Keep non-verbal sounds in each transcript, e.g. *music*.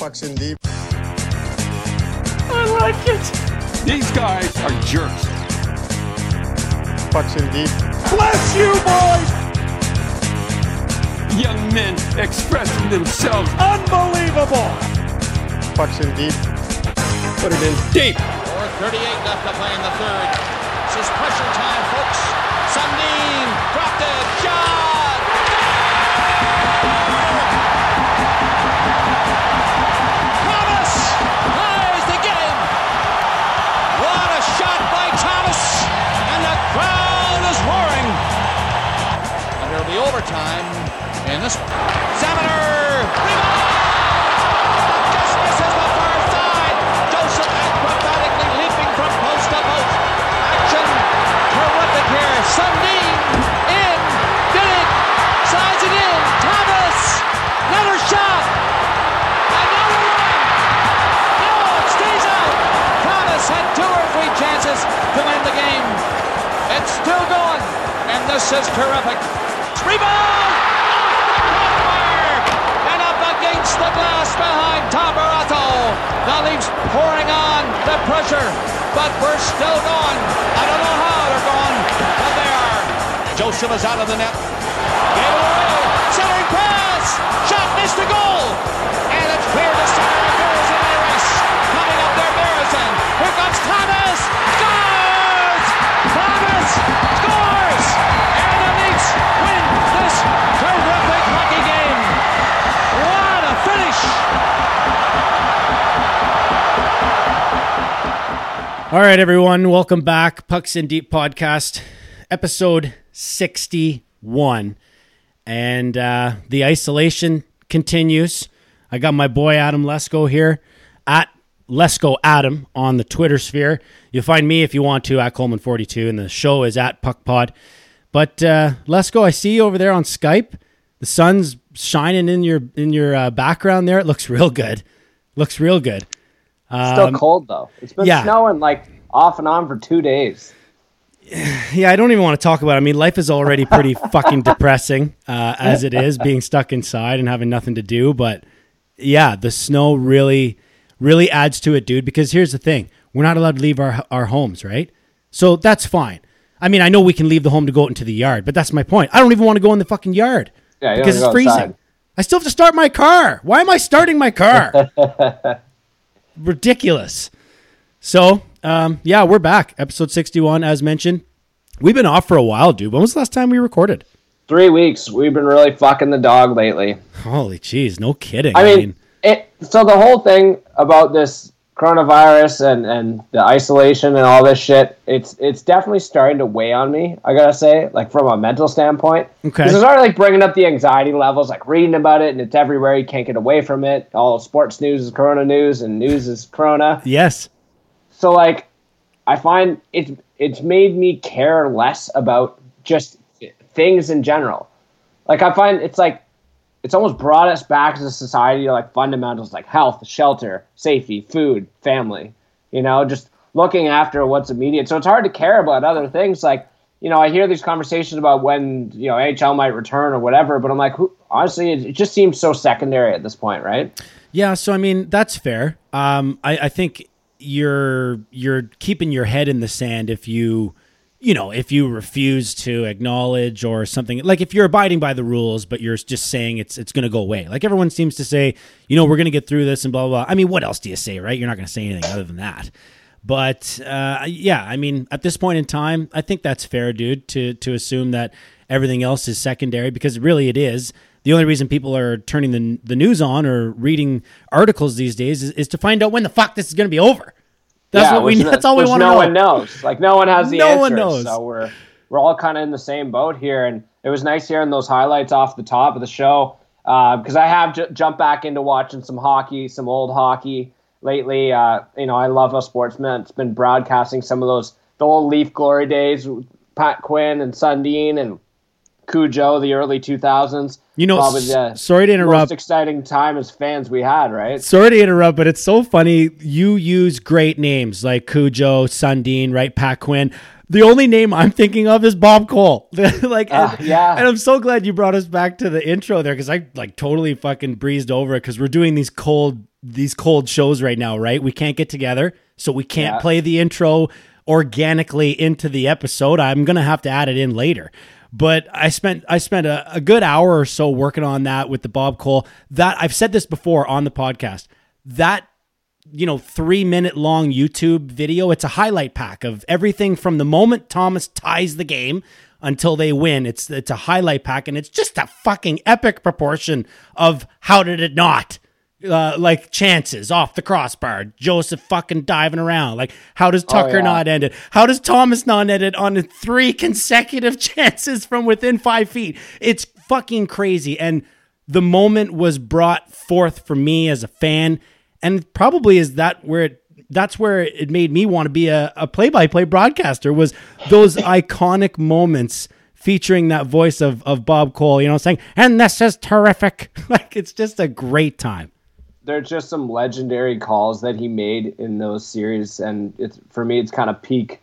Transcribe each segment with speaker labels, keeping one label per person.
Speaker 1: Pucks in deep.
Speaker 2: I like it.
Speaker 3: These guys are jerks.
Speaker 1: Fucks in deep.
Speaker 2: Bless you, boys.
Speaker 3: Young men expressing themselves.
Speaker 2: Unbelievable.
Speaker 1: Fucks in deep. Put it in.
Speaker 3: Deep.
Speaker 4: 4.38 left to play in the third. This is pressure time, folks. Sundin crowd is roaring. And there'll be overtime in this. Examiner. Rebound! This is terrific. Rebound! And up against the glass behind Tabarato. The Leafs pouring on the pressure, but we're still going. I don't know how they're going, but they are. Joseph is out of the net. Gave it away. Centering pass. Shot missed the goal. And it's clear to center.
Speaker 5: All right, everyone, welcome back. Pucks in Deep podcast, episode 61. And uh, the isolation continues. I got my boy Adam Lesko here at Lesko Adam on the Twitter sphere. You'll find me if you want to at Coleman42, and the show is at PuckPod. But uh, Lesko, I see you over there on Skype. The sun's shining in your in your uh, background there. It looks real good. Looks real good.
Speaker 6: It's still cold though. It's been
Speaker 5: Um, yeah.
Speaker 6: snowing like off and on for two days. *sighs*
Speaker 5: Yeah, I don't even want to talk about it. I mean, life is already pretty *laughs* fucking depressing uh, as it is, being stuck inside and having nothing to do. But yeah, the snow really, really adds to it, dude. Because here's the thing we're not allowed to leave our, our homes, right? So that's fine. I mean, I know we can leave the home to go out into the yard, but that's my point. I don't even want to go in the fucking yard
Speaker 6: Yeah,
Speaker 5: because it's freezing.
Speaker 6: outside.
Speaker 5: I still have to start my car. Why am I starting my car? *laughs* Ridiculous. So, um, yeah, we're back. Episode 61, as mentioned. We've been off for a while, dude. When was the last time we recorded?
Speaker 6: Three weeks. We've been really fucking the dog lately.
Speaker 5: Holy jeez, no kidding.
Speaker 6: I mean, it. So the whole thing about this coronavirus and and the isolation and all this shit, it's it's definitely starting to weigh on me. I gotta say, like from a mental standpoint.
Speaker 5: Okay.
Speaker 6: Because it's already like bringing up the anxiety levels, like reading about it, and it's everywhere. You can't get away from it. All sports news is Corona news, and news is Corona.
Speaker 5: yes.
Speaker 6: so like i find it's it's made me care less about just things in general like i find it's like it's almost brought us back as a society to like fundamentals like health shelter safety food family you know just looking after what's immediate. So it's hard to care about other things. Like you know i hear these conversations about when you know hl might return or whatever but i'm like who, honestly it, it just seems so secondary at this point right?
Speaker 5: Yeah, so I mean that's fair. Um, I, I think you're you're keeping your head in the sand if you you know if you refuse to acknowledge or something like if you're abiding by the rules but you're just saying it's it's going to go away. Like everyone seems to say, you know, we're going to get through this and blah blah. blah. I mean, what else do you say, right? You're not going to say anything other than that. But uh, yeah, I mean, at this point in time, I think that's fair, dude, to to assume that everything else is secondary because really it is. The only reason people are turning the, the news on or reading articles these days is, is to find out when the fuck this is going to be over. That's
Speaker 6: Yeah,
Speaker 5: what we. *laughs* That's all we want to
Speaker 6: no
Speaker 5: know.
Speaker 6: No one knows. Like no one has the
Speaker 5: No one knows.
Speaker 6: So we're we're all kind of in the same boat here, and it was nice hearing those highlights off the top of the show because I have j- jumped back into watching some hockey, some old hockey lately. Uh, you know, I love a sportsman. It's been broadcasting some of those the old Leaf glory days, Pat Quinn and Sundin and Cujo, the early two thousands.
Speaker 5: You know, s-
Speaker 6: the
Speaker 5: sorry to interrupt.
Speaker 6: most exciting time as fans we had, right?
Speaker 5: Sorry to interrupt, but it's so funny. You use great names like Cujo, Sundin, right? Pat Quinn. The only name I'm thinking of is Bob Cole. *laughs* like,
Speaker 6: Uh,
Speaker 5: and,
Speaker 6: yeah.
Speaker 5: and I'm so glad you brought us back to the intro there because I like totally fucking breezed over it because we're doing these cold these cold shows right now, right? We can't get together, so we can't
Speaker 6: Yeah.
Speaker 5: play the intro organically into the episode. I'm gonna have to add it in later. But I spent I spent a, a good hour or so working on that with the Bob Cole. That I've said this before on the podcast. That you know, three minute long YouTube video. It's a highlight pack of everything from the moment Thomas ties the game until they win. It's it's a highlight pack, and it's just a fucking epic proportion of how did it not. Uh, like chances off the crossbar, Joseph fucking diving around. Like, how does Tucker
Speaker 6: yeah.
Speaker 5: not end it? How does Thomas not end it on three *laughs* consecutive *laughs* chances from within five feet? It's fucking crazy. And the moment was brought forth for me as a fan and probably is that where it that's where it made me want to be a, a play-by-play broadcaster was those *laughs* iconic moments featuring that voice of, of bob cole you know saying and this is terrific like it's just a great time
Speaker 6: there's just some legendary calls that he made in those series, and it's for me, it's kind of peak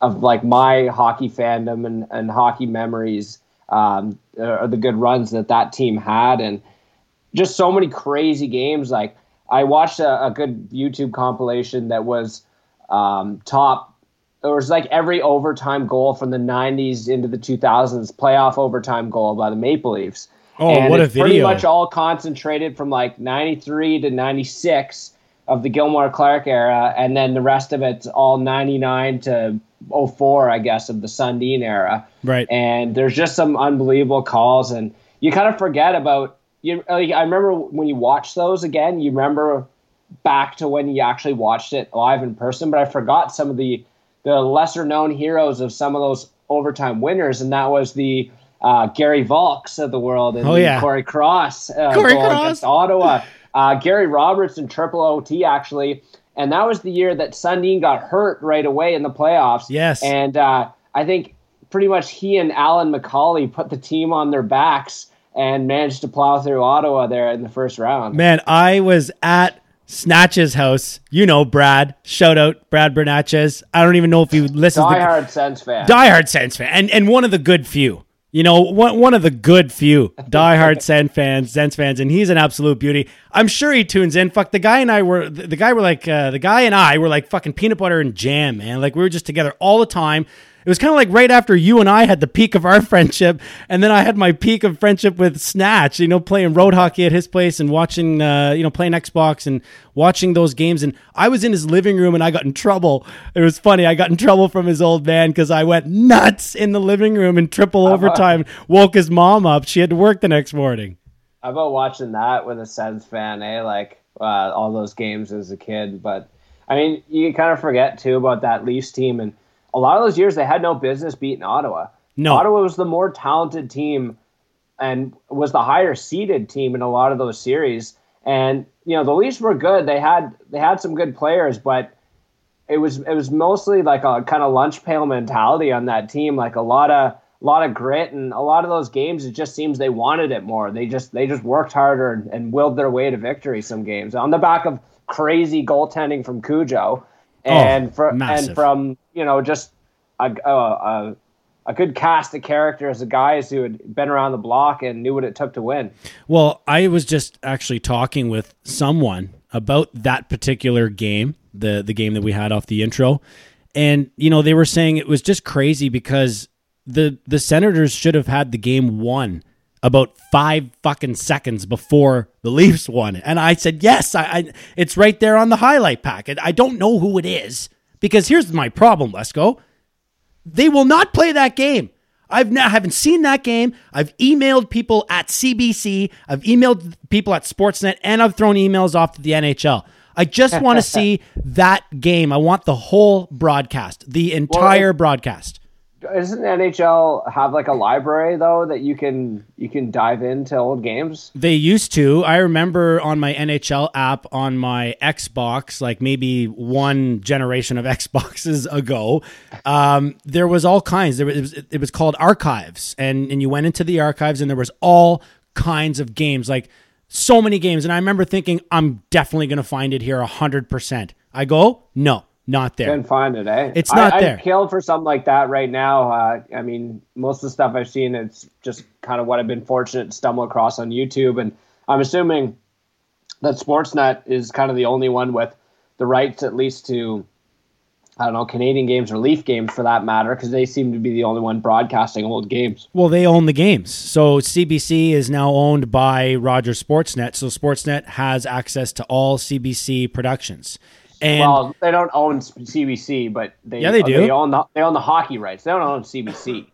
Speaker 6: of like my hockey fandom and, and hockey memories. Um, are the good runs that that team had, and just so many crazy games. Like I watched a, a good YouTube compilation that was um, top. It was like every overtime goal from the '90s into the 2000s, playoff overtime goal by the Maple Leafs.
Speaker 5: Oh,
Speaker 6: and
Speaker 5: what a
Speaker 6: it's Pretty much all concentrated from like 93 to 96 of the Gilmour Clark era, and then the rest of it's all 99 to 04, I guess, of the Sundin era.
Speaker 5: Right.
Speaker 6: And there's just some unbelievable calls, and you kind of forget about you. Like, I remember when you watch those again, you remember back to when you actually watched it live in person, but I forgot some of the the lesser known heroes of some of those overtime winners, and that was the uh, Garry Valks of the world and
Speaker 5: Oh, yeah.
Speaker 6: Cory Cross uh, Cory
Speaker 5: Cross.
Speaker 6: against Ottawa. Uh, Gary Roberts in triple OT actually, and that was the year that Sundin got hurt right away in the playoffs.
Speaker 5: Yes.
Speaker 6: and uh, I think pretty much he and Alyn McCauley put the team on their backs and managed to plow through Ottawa there in the first round.
Speaker 5: Man, I was at Snatch's house. You know, Brad. Shout out Brad Bernatchez. I don't even know if he listens to
Speaker 6: Diehard Sens fan.
Speaker 5: diehard Sens fan, and and one of the good few. You know, one one of the good few diehard *laughs* Sens fans, Sens fans, and he's an absolute beauty. I'm sure he tunes in. Fuck, the guy and I were the, the guy were like uh, the guy and I were like fucking peanut butter and jam, man. Like we were just together all the time. It was kind of like right after you and I had the peak of our *laughs* friendship, and then I had my peak of friendship with Snatch. You know, playing road hockey at his place and watching, uh, you know, playing Xbox and watching those games. And I was in his living room, and I got in trouble. It was funny. I got in trouble from his old man because I went nuts in the living room in triple overtime. Woke his mom up. She had to work the next morning.
Speaker 6: How about watching that with a Sens fan, eh? Like uh, all those games as a kid. But I mean, you kind of forget too about that Leafs team, and a lot of those years they had no business beating Ottawa.
Speaker 5: No.
Speaker 6: Ottawa was the more talented team and was the higher seeded team in a lot of those series. And you know, the Leafs were good. They had they had some good players, but it was it was mostly like a kind of lunch pail mentality on that team. Like a lot of a lot of grit and a lot of those games. It just seems they wanted it more. They just they just worked harder and, and willed their way to victory. Some games on the back of crazy goaltending from Cujo, Oh, and from and from you know just a, a, a a good cast of characters, of guys who had been around the block and knew what it took to win.
Speaker 5: Well, I was just actually talking with someone about that particular game, the the game that we had off the intro, and you know they were saying it was just crazy because the the Senators should have had the game won about five fucking seconds before the Leafs won, and I said yes, I, I it's right there on the highlight packet. I don't know who it is because here's my problem, Lesko. They will not play that game. I've now haven't seen that game. I've emailed people at CBC. I've emailed people at Sportsnet, and I've thrown emails off to the NHL. I just want to *laughs* see that game. I want the whole broadcast, the entire broadcast.
Speaker 6: Doesn't NHL have like a library though that you can you can dive into old games?
Speaker 5: They used to. I remember on my NHL app on my Xbox, like maybe one generation of *laughs* Xboxes ago, um, there was all kinds. There was, it, was, called archives, and and you went into the archives, and there was all kinds of games, like so many games. And I remember thinking, I'm definitely to find it here hundred percent. I go, no, not there.
Speaker 6: Couldn't find it, eh?
Speaker 5: It's not
Speaker 6: I,
Speaker 5: there.
Speaker 6: I'd kill for something like that right now. Uh, I mean, most of the stuff I've seen, it's just kind of what I've been fortunate to stumble across on YouTube, and I'm assuming that Sportsnet is kind of the only one with the rights, at least to I don't know Canadian games or Leaf games for that matter, because they seem to be the only one broadcasting old games.
Speaker 5: Well, they own the games. So CBC is now owned by Rogers Sportsnet. So Sportsnet has access to all CBC productions. And
Speaker 6: well, they don't own CBC, but they
Speaker 5: Yeah, they do.
Speaker 6: They own the they own the hockey rights. They don't own CBC.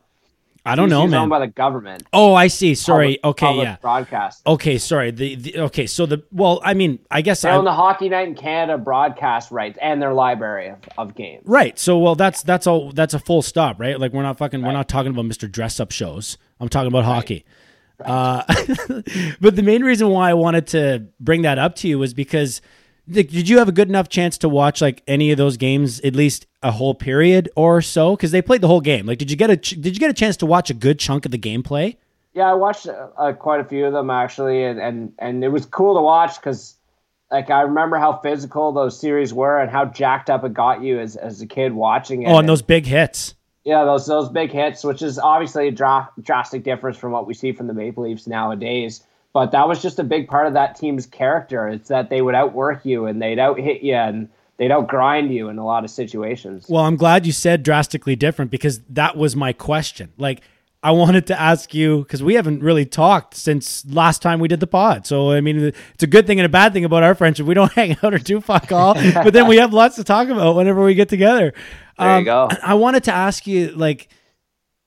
Speaker 5: I don't know,
Speaker 6: CBC is
Speaker 5: man.
Speaker 6: Owned by the government.
Speaker 5: oh, I see. Sorry.
Speaker 6: Public-
Speaker 5: okay,
Speaker 6: public
Speaker 5: yeah.
Speaker 6: Broadcast.
Speaker 5: Okay, sorry. The, the okay, so the well, I mean, I guess
Speaker 6: They
Speaker 5: I
Speaker 6: own the Hockey Night in Canada broadcast rights and their library of, of games.
Speaker 5: Right. So well that's that's all that's a full stop, right? Like we're not fucking we're not talking about Mr. Dress Up shows. I'm talking about hockey. Uh, *laughs* but the main reason why I wanted to bring that up to you was because did you have a good enough chance to watch like any of those games at least a whole period or so because they played the whole game. Like did you get a ch- did you get a chance to watch a good chunk of the gameplay?
Speaker 6: Yeah, I watched uh, quite a few of them actually, and and, and it was cool to watch because, like, I remember how physical those series were and how jacked up it got you as, as a kid watching it.
Speaker 5: Oh, and those big hits.
Speaker 6: yeah, those those big hits, which is obviously a dra- drastic difference from what we see from the Maple Leafs nowadays. But that was just a big part of that team's character. It's that they would outwork you and they'd out hit you and they'd outgrind you in a lot of situations.
Speaker 5: Well, I'm glad you said drastically different because that was my question. Like, I wanted to ask you because we haven't really talked since last time we did the pod. So, I mean, it's a good thing and a bad thing about our friendship. We don't *laughs* hang out or do fuck all, but then we have lots to talk about whenever we get together. Um,
Speaker 6: There you go.
Speaker 5: I wanted to ask you, like,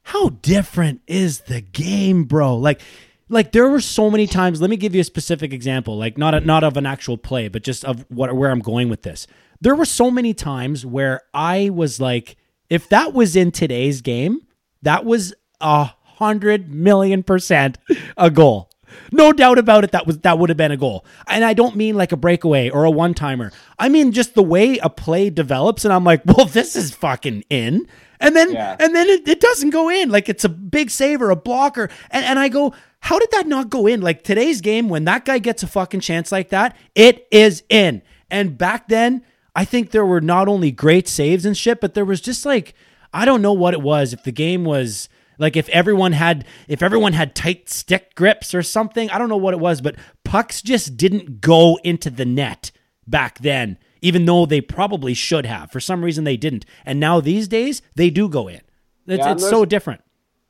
Speaker 5: how different is the game, bro? Like, like there were so many times. Let me give you a specific example, like not a, not of an actual play, but just of what where I'm going with this. There were so many times where I was like, if that was in today's game, that was a hundred million percent a goal. No doubt about it. That was that would have been a goal, and I don't mean like a breakaway or a one timer. I mean just the way a play develops, and I'm like, well, *laughs* this is fucking in, and then
Speaker 6: Yeah.
Speaker 5: and then it, it doesn't go in. Like it's a big save or a blocker, and and I go, how did that not go in? Like today's game, when that guy gets a fucking chance like that, it is in. And back then, I think there were not only great saves and shit, but there was just like I don't know what it was. If the game was like if everyone had if everyone had tight stick grips or something, I don't know what it was, but pucks just didn't go into the net back then, even though they probably should have. For some reason they didn't. And now these days they do go in. It's,
Speaker 6: Yeah,
Speaker 5: it's so different.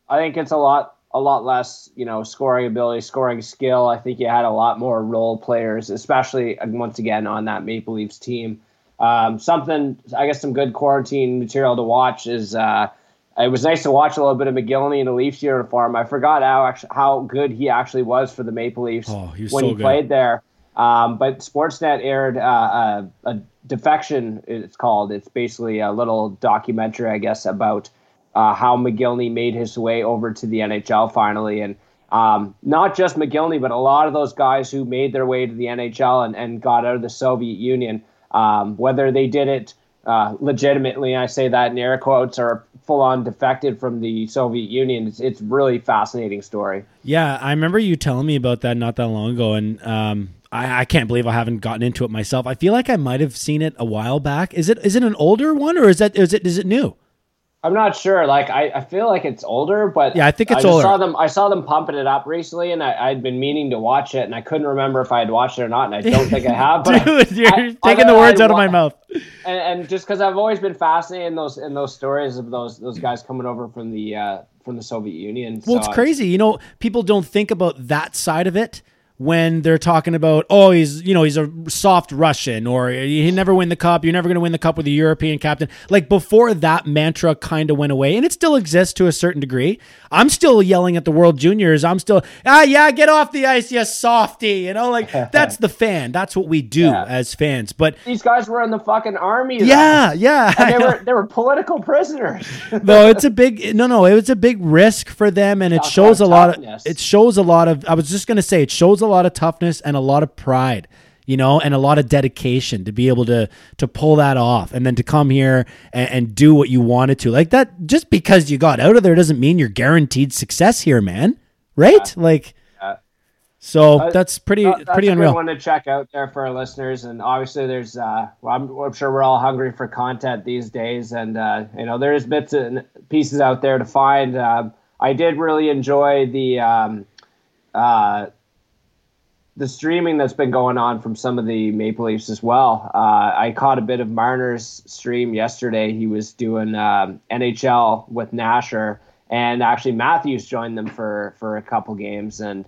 Speaker 6: I think it's a lot a lot less, you know, scoring ability, scoring skill. I think you had a lot more role players, especially once again on that Maple Leafs team. Um, something I guess some good quarantine material to watch is uh, it was nice to watch a little bit of Mogilny in a Leafs uniform. I forgot how actually, how good he actually was for the Maple Leafs
Speaker 5: Oh, he
Speaker 6: when
Speaker 5: so
Speaker 6: he
Speaker 5: good.
Speaker 6: played there. Um, but Sportsnet aired uh, a, a defection. It's called. It's basically a little documentary, I guess, about uh, how Mogilny made his way over to the NHL finally, and um, not just Mogilny, but a lot of those guys who made their way to the NHL and, and got out of the Soviet Union, um, whether they did it uh, legitimately, I say that in air quotes, or full on defected from the Soviet Union. It's, it's really fascinating story.
Speaker 5: Yeah, I remember you telling me about that not that long ago, and um, I, I can't believe I haven't gotten into it myself. I feel like I might have seen it a while back. Is it is it an older one or is that is it is it new?
Speaker 6: I'm not sure. Like I, I feel like it's older, but
Speaker 5: Yeah, I think it's
Speaker 6: just
Speaker 5: older.
Speaker 6: Saw them. I saw them pumping it up recently, and I, I'd been meaning to watch it, and I couldn't remember if I had watched it or not, and I don't think I have. *laughs* But
Speaker 5: Dude, you're
Speaker 6: I-
Speaker 5: taking
Speaker 6: I-
Speaker 5: the words
Speaker 6: I
Speaker 5: out of my mouth.
Speaker 6: And, and just because I've always been fascinated in those in those stories of those those guys coming over from the uh, from the Soviet Union.
Speaker 5: Well,
Speaker 6: So
Speaker 5: it's
Speaker 6: I-
Speaker 5: crazy. You know, people don't think about that side of it when they're talking about, oh, he's you know he's a soft Russian or he never win the cup. You're never going to win the cup with a European captain. Like before that mantra kind of went away, and it still exists to a certain degree. I'm still yelling at the World Juniors. I'm still ah yeah, get off the ice, you softy. You know, like *laughs* that's the fan. That's what we do
Speaker 6: Yeah.
Speaker 5: as fans. But
Speaker 6: These guys were in the fucking army. though.
Speaker 5: yeah, yeah,
Speaker 6: And they were they were political prisoners. *laughs*
Speaker 5: no, it's a big no, no. It was a big risk for them, and it shows a lot of. It shows a lot of. I was just gonna say, it shows a lot of toughness and a lot of pride, you know, and a lot of dedication to be able to to pull that off, and then to come here and, and do what you wanted to. Like that, just because you got out of there doesn't mean you're guaranteed success here, man. Right? Like,
Speaker 6: Yeah.
Speaker 5: so
Speaker 6: Uh,
Speaker 5: that's pretty
Speaker 6: That- that's
Speaker 5: pretty unreal.
Speaker 6: one to check out there for our listeners. And obviously, there's, uh, well, I'm, I'm sure we're all hungry for content these days, and uh, you know, there's bits and pieces out there to find. Um, I did really enjoy the um, uh, the streaming that's been going on from some of the Maple Leafs as well. Uh, I caught a bit of Marner's stream yesterday. He was doing um, NHL with Nasher, and actually Matthews joined them for for a couple games, and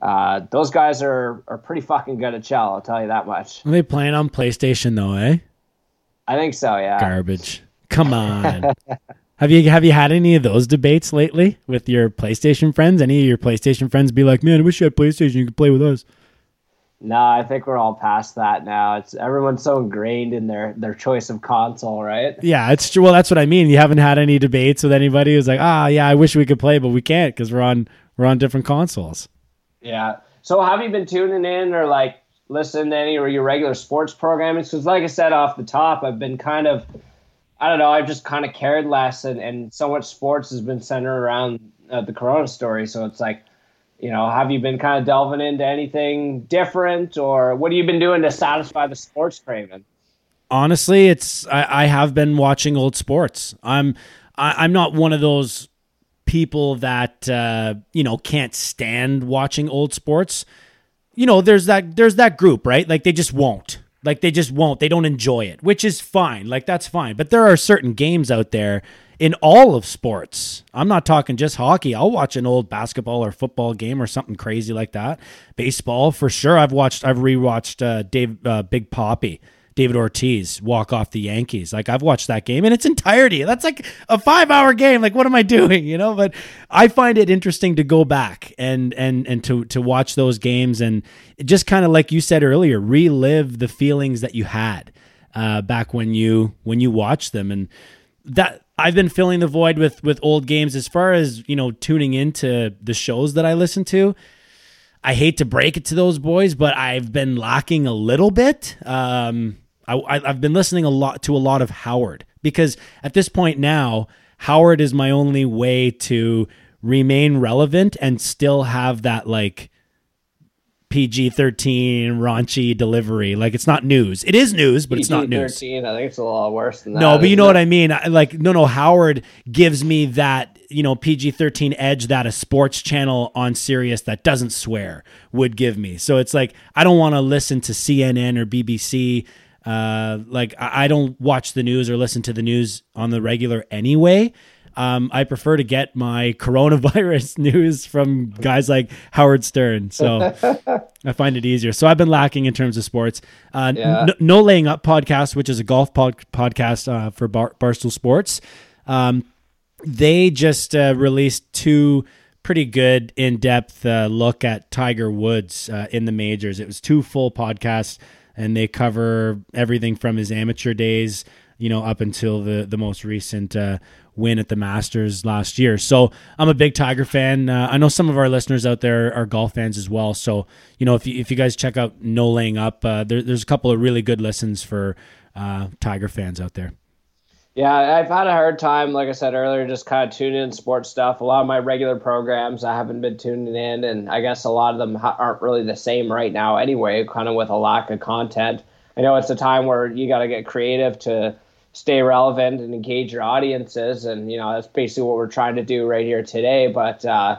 Speaker 6: uh, those guys are are pretty fucking good at Chell. I'll tell you that much.
Speaker 5: Are they playing on PlayStation though, eh?
Speaker 6: I think so. Yeah.
Speaker 5: Garbage. Come on. *laughs* have you have you had any of those debates lately with your PlayStation friends? Any of your PlayStation friends be like, "Man, I wish you had PlayStation. You could play with us."
Speaker 6: No, I think we're all past that now. It's everyone's so ingrained in their their choice of console, right?
Speaker 5: Yeah, it's true. Well, that's what I mean. You haven't had any debates with anybody who's like, "Ah, yeah, I wish we could play, but we can't because we're on we're on different consoles."
Speaker 6: Yeah. So have you been tuning in or like listening to any or your regular sports programming? Because like I said off the top, I've been kind of I don't know, I've just kind of cared less and, and so much sports has been centered around uh, the corona story. So it's like, you know, have you been kind of delving into anything different or what have you been doing to satisfy the sports craving?
Speaker 5: Honestly, it's I, I have been watching old sports. I'm I, I'm not one of those people that uh, you know can't stand watching old sports. You know, there's that there's that group, right? Like they just won't. Like they just won't. They don't enjoy it, which is fine. Like that's fine. But there are certain games out there in all of sports. I'm not talking just hockey. I'll watch an old basketball or football game or something crazy like that. Baseball for sure. I've watched. I've rewatched uh, Dave uh, Big Poppy. David Ortiz walk off the Yankees. Like I've watched that game in its entirety. That's like a 5-hour game. Like what am I *laughs* doing, you know? But I find it interesting to go back and and and to to watch those games and just kind of like you said earlier, relive the feelings that you had uh, back when you when you watched them and that I've been filling the void with with old games as far as, you know, tuning into the shows that I listen to. I hate to break it to those boys, but I've been lacking a little bit. Um, I, have been listening a lot to a lot of Howard because at this point now, Howard is my only way to remain relevant and still have that like PG thirteen raunchy delivery. Like it's not news. It is news, but it's not news.
Speaker 6: I think it's a lot worse than that.
Speaker 5: No, but you know
Speaker 6: it?
Speaker 5: what I mean. I, like no, no. Howard gives me that you know PG thirteen edge that a sports channel on Sirius that doesn't swear would give me. So it's like I don't want to listen to CNN or BBC uh, like I, I don't watch the news or listen to the news on the regular anyway. Um, I prefer to get my *laughs* coronavirus *laughs* news from guys like Howard Stern. So *laughs* I find it easier. So I've been lacking in terms of sports. Uh,
Speaker 6: Yeah.
Speaker 5: n- no Laying Up podcast, which is a golf pod- podcast uh, for Bar- Barstool Sports. Um, they just uh, released two pretty good in-depth uh, look at Tiger Woods uh, in the majors. It was two full podcasts, and they cover everything from his amateur days, you know, up until the the most recent uh, win at the Masters last year. So I'm a big Tiger fan. Uh, I know some of our listeners out there are golf fans as well. So you know, if you, if you guys check out No Laying Up, uh, there, there's a couple of really good listens for uh, Tiger fans out there.
Speaker 6: Yeah, I've had a hard time, like I said earlier, just kind of tuning in sports stuff. A lot of my regular programs, I haven't been tuning in, and I guess a lot of them aren't really the same right now anyway, kind of with a lack of content. I know it's a time where you got to get creative to stay relevant and engage your audiences, and you know that's basically what we're trying to do right here today. But uh,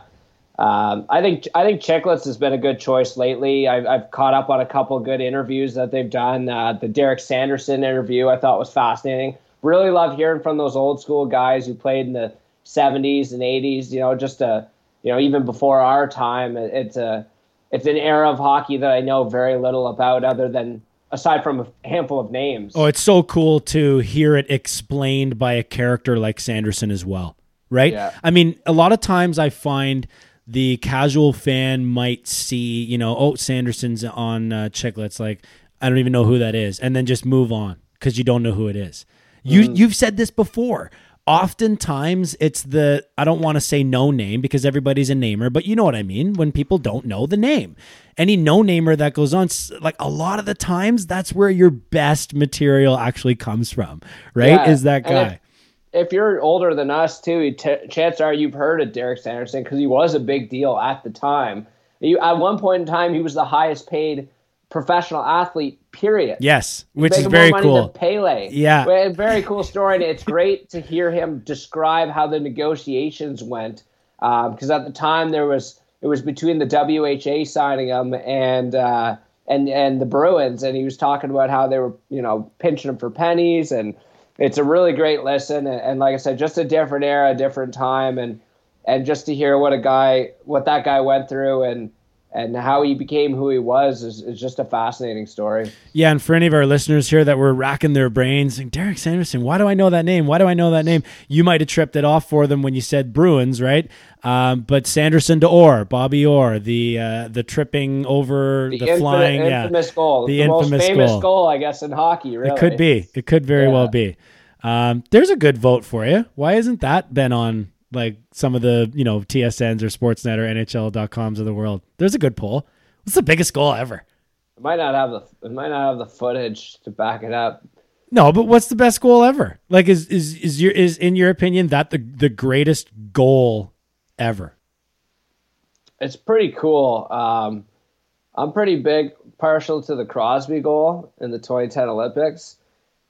Speaker 6: um, I think I think Chiclets has been a good choice lately. I've, I've caught up on a couple good interviews that they've done. Uh, the Derek Sanderson interview I thought was fascinating. Really love hearing from those old school guys who played in the 70s and 80s. You know, just a you know even before our time. It- It's a it's an era of hockey that I know very little about, other than aside from a handful of names.
Speaker 5: Oh, it's so cool to hear it explained by a character like Sanderson as well, right?
Speaker 6: Yeah.
Speaker 5: I mean, a lot of times I find the casual fan might see, you know, oh, Sanderson's on uh, Chiclets, like I don't even know who that is, and then just move on because you don't know who it is. You
Speaker 6: Mm.
Speaker 5: you've said this before. Oftentimes, it's the I don't want to say no name because everybody's a namer, but you know what I mean. When people don't know the name, any no namer that goes on, like a lot of the times, that's where your best material actually comes from, right?
Speaker 6: Yeah,
Speaker 5: Is that guy?
Speaker 6: if- if you're older than us too, t- chances are you've heard of Derek Sanderson because he was a big deal at the time. You, at one point in time, he was the highest paid professional athlete. Period.
Speaker 5: yes, which is very
Speaker 6: more money
Speaker 5: cool.
Speaker 6: Than Pele.
Speaker 5: Yeah.
Speaker 6: Very cool story, and it's great to hear him describe how the negotiations went. Because at the time there was it was between the WHA signing him and uh, and and the Bruins, and he was talking about how they were you know pinching him for pennies, and it's a really great listen. And, and like I said, just a different era, a different time, and and just to hear what a guy what that guy went through and and how he became who he was is, is just a fascinating story.
Speaker 5: Yeah, and for any of our listeners here that were racking their brains, saying, Derek Sanderson, why do I know that name? Why do I know that name? You might have tripped it off for them when you said Bruins, right? Um, but Sanderson to Orr, Bobby Orr, the uh, the tripping over the,
Speaker 6: The, infamous,
Speaker 5: flying,
Speaker 6: infamous
Speaker 5: yeah,
Speaker 6: goal,
Speaker 5: the
Speaker 6: the, most famous
Speaker 5: goal.
Speaker 6: goal. I guess, in hockey. Really,
Speaker 5: It could be. It could very
Speaker 6: Yeah.
Speaker 5: well be. Um, there's a good vote for you. Why isn't that been on like some of the you know TSNs or Sportsnet or NHL.coms of the world? There's a good poll. What's the biggest goal ever?
Speaker 6: It might not have the it might not have the footage to back it up.
Speaker 5: No, but what's the best goal ever? Like, is is is your is in your opinion that the the greatest goal ever?
Speaker 6: It's pretty cool. Um, I'm pretty big partial to the Crosby goal in the 2010 Olympics,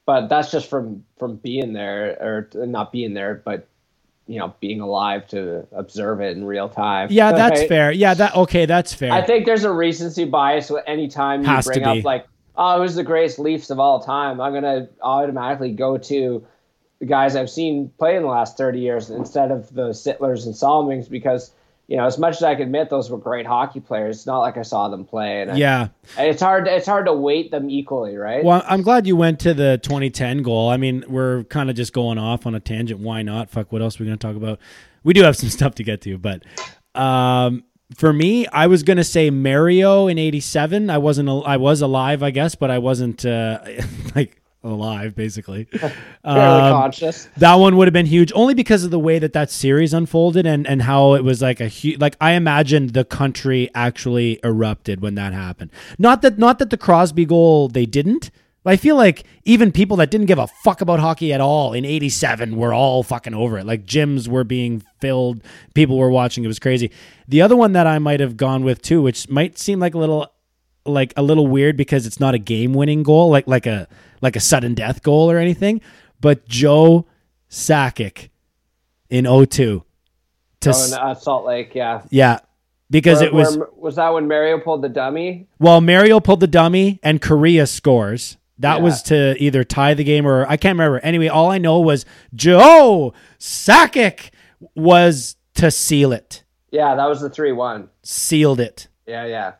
Speaker 6: but that's just from from being there or not being there, but you know being alive to observe it in real time.
Speaker 5: Yeah, that's
Speaker 6: Right?
Speaker 5: fair. Yeah, that okay, that's fair.
Speaker 6: I think there's a recency bias with any time you
Speaker 5: Has
Speaker 6: bring up like, oh, who's the greatest Leafs of all time? I'm gonna automatically go to the guys I've seen play in the last 30 years instead of the Sittlers and Salmings because you know as much as I can admit those were great hockey players, it's not like I saw them play, and
Speaker 5: yeah.
Speaker 6: and it's hard it's hard to weight them equally, right?
Speaker 5: Well, I'm glad you went to the 2010 goal. I mean, we're kind of just going off on a tangent. Why not? Fuck, what else are we going to talk about? We do have some *laughs* stuff to get to, but um, for me, I was going to say Mario in 87. I wasn't, I was alive, I guess, but I wasn't uh, *laughs* like alive, basically. *laughs* Um,
Speaker 6: conscious.
Speaker 5: that one would have been huge only because of the way that that series unfolded and and how it was like a huge like i imagined the country actually erupted when that happened. Not that not that the crosby goal they didn't. But i feel like even people that didn't give a fuck about hockey at all in 87 were all fucking over it. Like gyms were being filled. People were watching. It was crazy. The other one that i might have gone with too which might seem like a little like a little weird because it's not a game winning goal like like a like a sudden death goal or anything but joe Sakic in 02 to
Speaker 6: Oh, in, uh, Salt Lake, yeah.
Speaker 5: yeah because
Speaker 6: Where-
Speaker 5: it was
Speaker 6: where- was that when Mario pulled the dummy?
Speaker 5: well Mario pulled the dummy and Kariya scores that
Speaker 6: Yeah.
Speaker 5: was to either tie the game or I can't remember anyway all I know was Joe Sakic was to seal it
Speaker 6: Yeah, that was the three one.
Speaker 5: sealed it
Speaker 6: Yeah, yeah.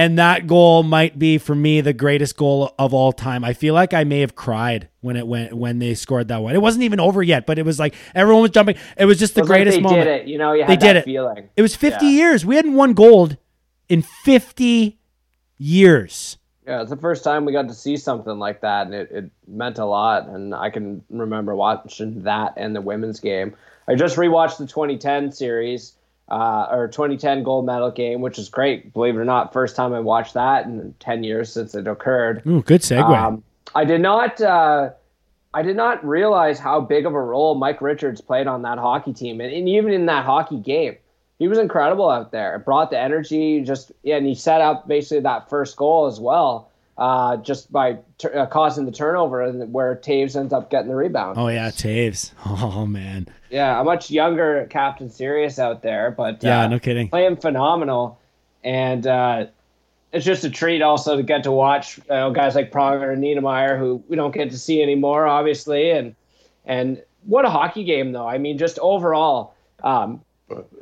Speaker 5: And that goal might be for me the greatest goal of all time. I feel like I may have cried when it went when they scored that one. It wasn't even over yet, but it was like everyone was jumping. It was just the
Speaker 6: was like
Speaker 5: greatest
Speaker 6: they
Speaker 5: moment.
Speaker 6: did it. You know, you
Speaker 5: They did
Speaker 6: that
Speaker 5: it.
Speaker 6: feeling.
Speaker 5: It was 50
Speaker 6: Yeah.
Speaker 5: years. We hadn't won gold in 50 years.
Speaker 6: Yeah, it's the first time we got to see something like that, and it, it meant a lot. And I can remember watching that and the women's game. I just rewatched the 2010 series, uh, or 2010 gold medal game, which is great. Believe it or not, first time I watched that in 10 years since it occurred.
Speaker 5: Ooh, good segue.
Speaker 6: Um, I did not. Uh, I did not realize how big of a role Mike Richards played on that hockey team, and, and even in that hockey game, he was incredible out there. It brought the energy, just yeah, and he set up basically that first goal as well, uh, just by tur uh, causing the turnover, and where Toews ends up getting the rebound.
Speaker 5: oh yeah, Toews. *laughs* Oh man.
Speaker 6: Yeah, a much younger Captain Serious out there, but
Speaker 5: Yeah,
Speaker 6: uh,
Speaker 5: no kidding.
Speaker 6: playing phenomenal, and uh, it's just a treat also to get to watch you know, guys like Pronger and Niedermayer, who we don't get to see anymore, obviously, and and what a hockey game though. I mean, just overall, um,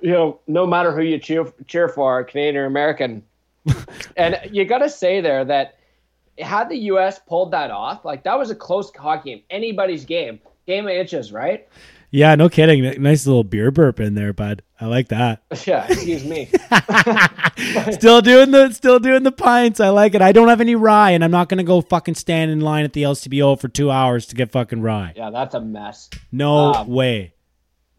Speaker 6: you know, no matter who you cheer cheer for, Canadian or American, *laughs* and you got to say there that had the U.S. pulled that off, like that was a close hockey game, anybody's game, game of inches, right?
Speaker 5: Yeah, no kidding. Nice little beer burp in there, bud. I like that. *laughs*
Speaker 6: Yeah, excuse me. *laughs*
Speaker 5: still doing the still doing the pints. I like it. I don't have any rye, and I'm not gonna go fucking stand in line at the LCBO for two hours to get fucking rye.
Speaker 6: Yeah, that's a mess.
Speaker 5: No
Speaker 6: Um,
Speaker 5: way.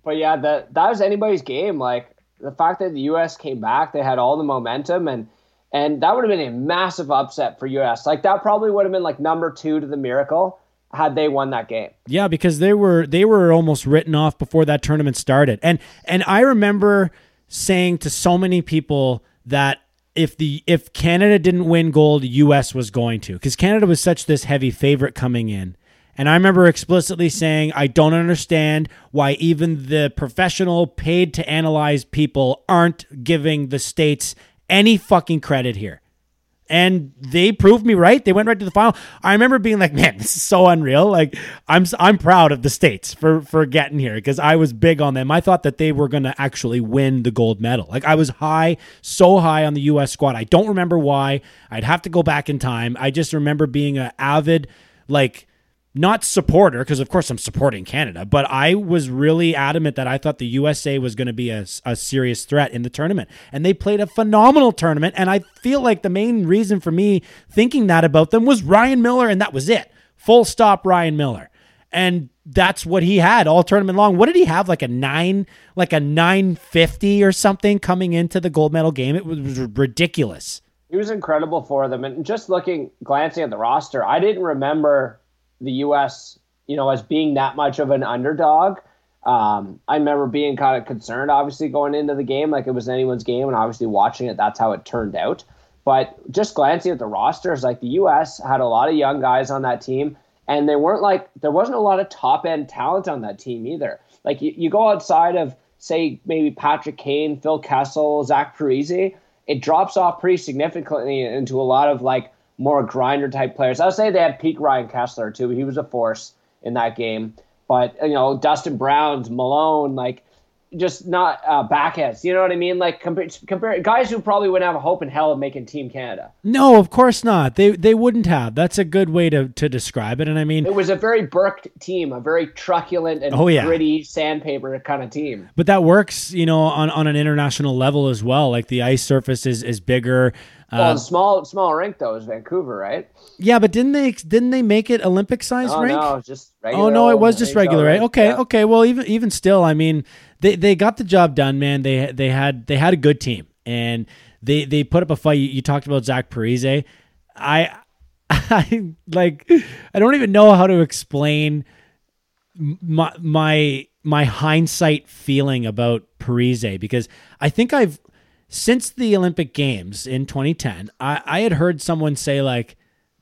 Speaker 6: But yeah, that that was anybody's game. Like the fact that the U.S. came back, they had all the momentum, and and that would have been a massive upset for U.S. Like that probably would have been like number two to the miracle had they won that game.
Speaker 5: Yeah, because they were they were almost written off before that tournament started. And and I remember saying to so many people that if the if Canada didn't win gold, US was going to. Cuz Canada was such this heavy favorite coming in. And I remember explicitly saying, I don't understand why even the professional paid to analyze people aren't giving the states any fucking credit here. And they proved me right. They went right to the final. I remember being like, "Man, *laughs* this is so unreal!" Like, I'm I'm proud of the states for for getting here because I was big on them. I thought that they were going to actually win the gold medal. Like, I was high, so high on the U.S. squad. I don't remember why. I'd have to go back in time. I just remember being an avid, like, not supporter because of course I'm supporting Canada, but I was really adamant that I thought the USA was going to be a, a, serious threat in the tournament, and they played a phenomenal tournament. And I feel like the main reason for me thinking that about them was Ryan Miller, and that was it. Full stop, Ryan Miller, and that's what he had all tournament long. What did he have? Like a nine, like a nine fifty or something coming into the gold medal game. It was, was ridiculous.
Speaker 6: He was incredible for them, and just looking, glancing at the roster, I didn't remember the U.S. you know as being that much of an underdog. Um, I remember being kind of concerned, obviously going into the game, like it was anyone's game, and obviously watching it, that's how it turned out. But just glancing at the rosters, like the U.S. had a lot of young guys on that team, and they weren't like there wasn't a lot of top end talent on that team either. Like you, you go outside of say maybe Patrick Kane, Phil Kessel, Zach Parise, it drops off pretty significantly into a lot of like more grinder type players. I'll say they had peak Ryan Kesler too. He was a force in that game. But you know, Dustin Browns, Malone, like just not uh, backheads. You know what I mean? Like compare, compare guys who probably wouldn't have a hope in hell of making Team Canada.
Speaker 5: No, of course not. They they wouldn't have. That's a good way to to describe it. And I mean,
Speaker 6: it was a very burked team, a very truculent and
Speaker 5: oh, yeah.
Speaker 6: gritty sandpaper kind of team.
Speaker 5: But that works, you know, on on an international level as well. Like the ice surface is is bigger.
Speaker 6: Well, uh, small small rink though is Vancouver, right?
Speaker 5: Yeah, but didn't they didn't they make it Olympic size
Speaker 6: oh,
Speaker 5: rink?
Speaker 6: No, just regular.
Speaker 5: Oh no, it was just regular, right? Okay,
Speaker 6: yeah.
Speaker 5: okay. Well, even even still, I mean, they they got the job done, man. They they had they had a good team, and they they put up a fight. You, you talked about Zach Parise. I *laughs* I like I don't even know how to explain my my my hindsight feeling about Parise because I think I've since the Olympic Games in 2010, I, I had heard someone say like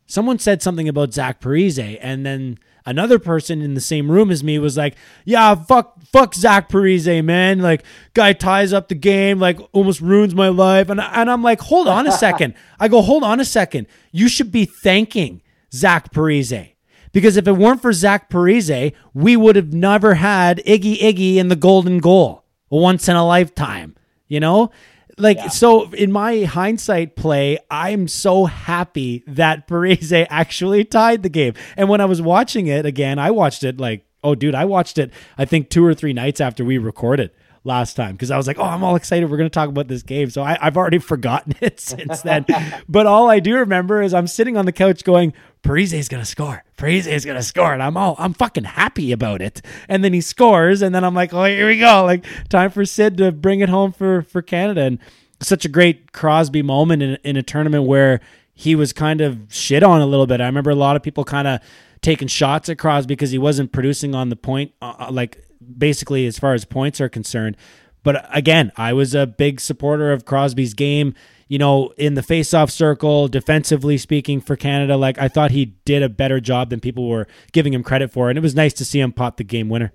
Speaker 5: someone said something about Zach Parise, and then another person in the same room as me was like, "Yeah, fuck, fuck Zach Parise, man. Like, guy ties up the game, like almost ruins my life." And and I'm like, "Hold on a *laughs* second. I go, "Hold on a second. You should be thanking Zach Parise." Because if it weren't for Zach Parise, we would have never had Iggy Iggy in the golden goal once in a lifetime. You know? Like yeah. so in my hindsight play, I'm so happy that Parise *laughs* actually tied the game. And when I was watching it again, I watched it like, oh dude, I watched it I think two or three nights after we recorded last time because I was like, oh, I'm all excited. We're going to talk about this game. So I, have already *laughs* forgotten it since then. *laughs* but all I do remember is I'm sitting on the couch going, Parise is going to score. Parise is going to score. And I'm all, I'm fucking happy about it. And then he scores. And then I'm like, oh, here we go. Like time for Sid to bring it home for, for Canada. And such a great Crosby moment in, in a tournament where he was kind of shit on a little bit. I remember a lot of people kind of taking shots at Crosby because he wasn't producing on the point, uh, uh like basically as far as points are concerned. But again, I was a big supporter of Crosby's game. You know, in the face-off circle, defensively speaking for Canada, like I thought he did a better job than people were giving him credit for, and it was nice to see him pop the game winner.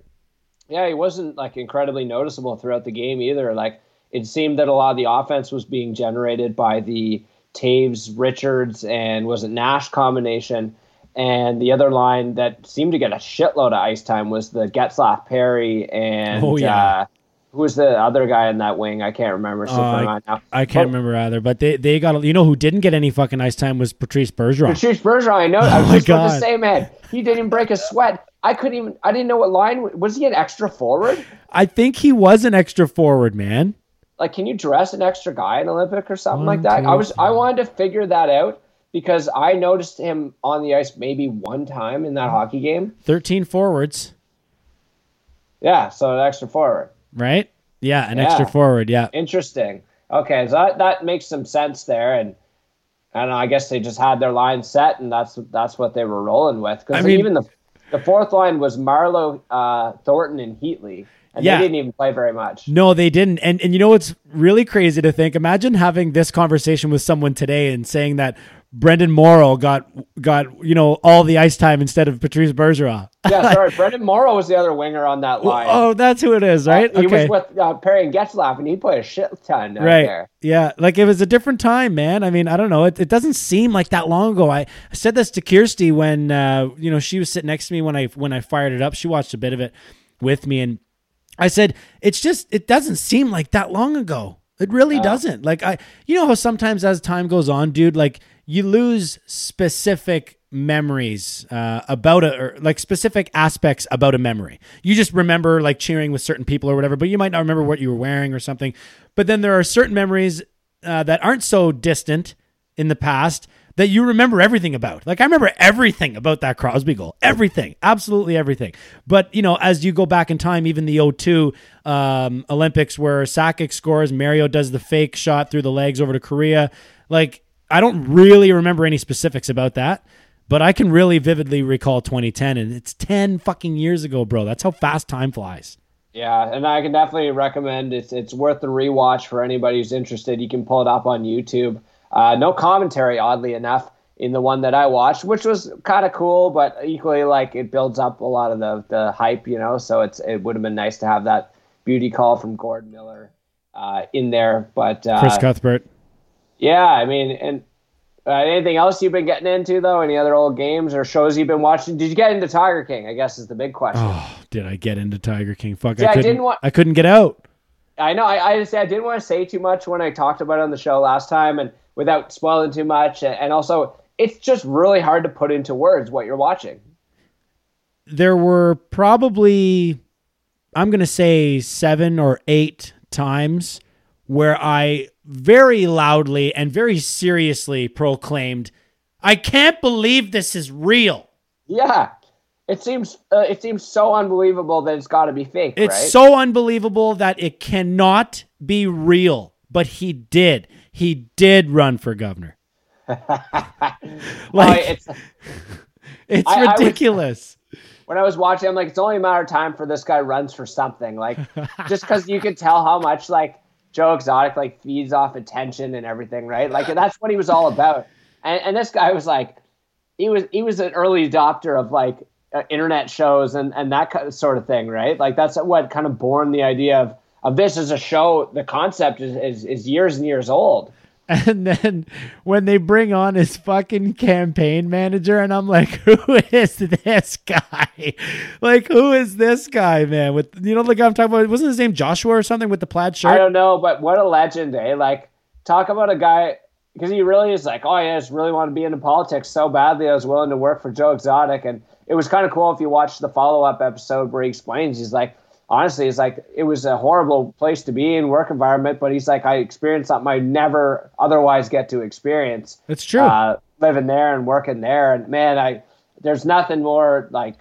Speaker 6: Yeah, he wasn't like incredibly noticeable throughout the game either. Like it seemed that a lot of the offense was being generated by the Toews, Richards, and was it Nash combination. And the other line that seemed to get a shitload of ice time was the Getzlaf Perry and
Speaker 5: oh, yeah.
Speaker 6: uh, who was the other guy in that wing? I can't remember.
Speaker 5: Uh, I, I, can't but, remember either. But they, they got you know who didn't get any fucking ice time was Patrice Bergeron.
Speaker 6: Patrice Bergeron, I know. Oh I was just about to say, man, he didn't even break a sweat. I couldn't even. I didn't know what line was he an extra forward.
Speaker 5: I think he was an extra forward, man.
Speaker 6: Like, can you dress an extra guy in Olympic or something One, like that? Two, I was. Three. I wanted to figure that out because I noticed him on the ice maybe one time in that hockey game.
Speaker 5: 13 forwards.
Speaker 6: Yeah, so an extra forward.
Speaker 5: Right? Yeah, an yeah. extra forward. Yeah.
Speaker 6: Interesting. Okay, so that, that makes some sense there. And I I guess they just had their line set and that's that's what they were rolling with. Because I mean, even the, the fourth line was Marleau, uh, Thornton, and Heatley. And yeah. they didn't even play very much.
Speaker 5: No, they didn't. And and you know what's really crazy to think? Imagine having this conversation with someone today and saying that Brenden Morrow got got you know all the ice time instead of Patrice Bergeron.
Speaker 6: Yeah, *laughs* sorry. Brenden Morrow was the other winger on that line.
Speaker 5: oh, that's who it is, right?
Speaker 6: Uh, he
Speaker 5: okay.
Speaker 6: was with uh, Perry and Getzlaf, and he played a shit ton
Speaker 5: right.
Speaker 6: there.
Speaker 5: Yeah, like it was a different time, man. I mean, I don't know. It, it doesn't seem like that long ago. I, I said this to Kirsty when uh, you know she was sitting next to me when I when I fired it up. She watched a bit of it with me, and I said, "It's just it doesn't seem like that long ago. It really doesn't. Like I, you know how sometimes as time goes on, dude, like you lose specific memories uh, about a or like specific aspects about a memory. You just remember like cheering with certain people or whatever, but you might not remember what you were wearing or something. But then there are certain memories uh, that aren't so distant in the past that you remember everything about. Like I remember everything about that Crosby goal. Everything. Absolutely everything. But, you know, as you go back in time, even the 02 um, Olympics where Sakic scores, Mario does the fake shot through the legs over to Kariya. Like I don't really remember any specifics about that. But I can really vividly recall 2010, and it's 10 fucking years ago, bro. That's how fast time flies.
Speaker 6: Yeah, and I can definitely recommend it's it's worth the rewatch for anybody who's interested. You can pull it up on YouTube. Uh, no commentary, oddly enough, in the one that I watched, which was kind of cool, but equally like it builds up a lot of the the hype, you know. So it's it would have been nice to have that beauty call from Gordon Miller uh, in there. But uh,
Speaker 5: Chris Cuthbert.
Speaker 6: yeah, I mean, and uh, anything else you've been getting into though? Any other old games or shows you've been watching? Did you get into Tiger King? I guess is the big question.
Speaker 5: Oh, did I get into Tiger King? Fuck,
Speaker 6: Yeah, I
Speaker 5: I couldn't.
Speaker 6: didn't want-
Speaker 5: I couldn't get out.
Speaker 6: I know. I, I just I didn't want to say too much when I talked about it on the show last time, and without spoiling too much, and, also it's just really hard to put into words what you're watching.
Speaker 5: There were probably, I'm going to say seven or eight times where I very loudly and very seriously proclaimed, I can't believe this is real.
Speaker 6: Yeah, it seems uh, it seems so unbelievable that it's got to be fake,
Speaker 5: It's
Speaker 6: right?
Speaker 5: so unbelievable that it cannot be real. But he did. He did run for governor. *laughs* Like
Speaker 6: it's *laughs*
Speaker 5: it's
Speaker 6: I- I was-
Speaker 5: ridiculous.
Speaker 6: when I was watching, I'm like, it's only a matter of time for this guy runs for something. Like, just because you could tell how much like Joe Exotic like feeds off attention and everything, right? Like that's what he was all about. And, and this guy was like, he was he was an early adopter of like uh, internet shows and and that kind of sort of thing, right? Like that's what kind of born the idea of of this as a show. The concept is is, is years and years old.
Speaker 5: And then when they bring on his fucking campaign manager, and I'm like, *laughs* who is this guy? Like, who is this guy, man? With you know the guy I'm talking about? Wasn't his name Joshua or something with the plaid shirt?
Speaker 6: I don't know, but what a legend, eh? Like, talk about a guy because he really is like, oh yeah, I just really want to be into politics so badly. I was willing to work for Joe Exotic, and it was kind of cool if you watch the follow up episode where he explains. He's like, honestly, it's like it was a horrible place to be in work environment, but he's like, I experienced something I never otherwise get to experience.
Speaker 5: It's true.
Speaker 6: Uh, living there and working there, and man, I there's nothing more like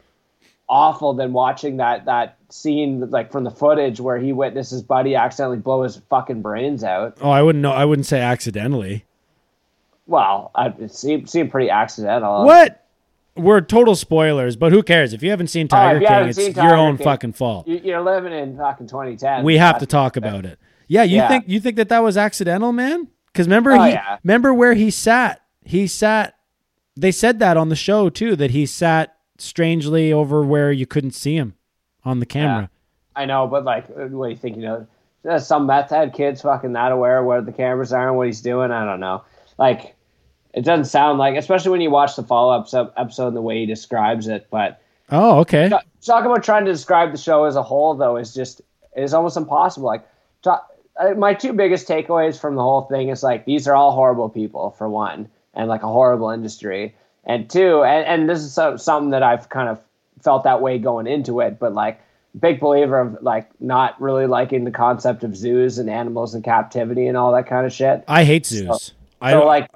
Speaker 6: awful than watching that that scene like from the footage where he witnesses buddy accidentally blow his fucking brains out.
Speaker 5: oh, I wouldn't know. I wouldn't say accidentally.
Speaker 6: Well, I, it seemed, seemed pretty accidental.
Speaker 5: What? We're total spoilers, but who cares? If you haven't seen
Speaker 6: oh, Tiger Oh,
Speaker 5: King, it's your
Speaker 6: Tiger
Speaker 5: own
Speaker 6: King,
Speaker 5: fucking fault.
Speaker 6: You, you're living in fucking 2010.
Speaker 5: we have to talk about it. Yeah, you
Speaker 6: Yeah.
Speaker 5: think you think that that was accidental, man? Because remember,
Speaker 6: Oh,
Speaker 5: he
Speaker 6: yeah.
Speaker 5: remember where he sat. He sat. They said that on the show too that he sat strangely over where you couldn't see him on the camera.
Speaker 6: I know, but like, uh, what do you think? You know, some meth head kids fucking not aware of where the cameras are and what he's doing. I don't know. Like, it doesn't sound like, especially when you watch the follow up episode and the way he describes it. But
Speaker 5: Oh, okay.
Speaker 6: talk, talk about trying to describe the show as a whole, though, is just is almost impossible. Like, talk, my two biggest takeaways from the whole thing is like these are all horrible people for one, and like a horrible industry, and two, and, and this is so, something that I've kind of felt that way going into it, but like big believer of like not really liking the concept of zoos and animals in captivity and all that kind of shit.
Speaker 5: I hate zoos. I
Speaker 6: So
Speaker 5: don't,
Speaker 6: like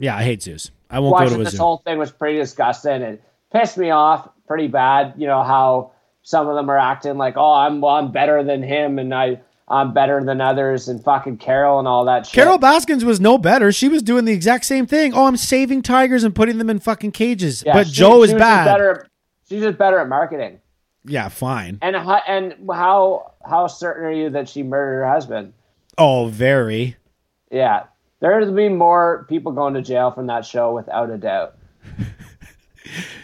Speaker 5: yeah, I hate zoos. I won't go to a
Speaker 6: this
Speaker 5: zoo.
Speaker 6: whole thing was pretty disgusting and pissed me off pretty bad. You know how some of them are acting like, "Oh, I'm well, I'm better than him," and I I'm better than others, and fucking Carol and all that shit.
Speaker 5: Carol Baskins was no better. She was doing the exact same thing. Oh, I'm saving tigers and putting them in fucking cages.
Speaker 6: Yeah,
Speaker 5: but
Speaker 6: she-
Speaker 5: Joe is
Speaker 6: she just
Speaker 5: bad.
Speaker 6: Better, she's just better at marketing.
Speaker 5: Yeah, fine.
Speaker 6: And how, and how how certain are you that she murdered her husband?
Speaker 5: Oh, very.
Speaker 6: Yeah, There's been more people going to jail from that show without a doubt. *laughs*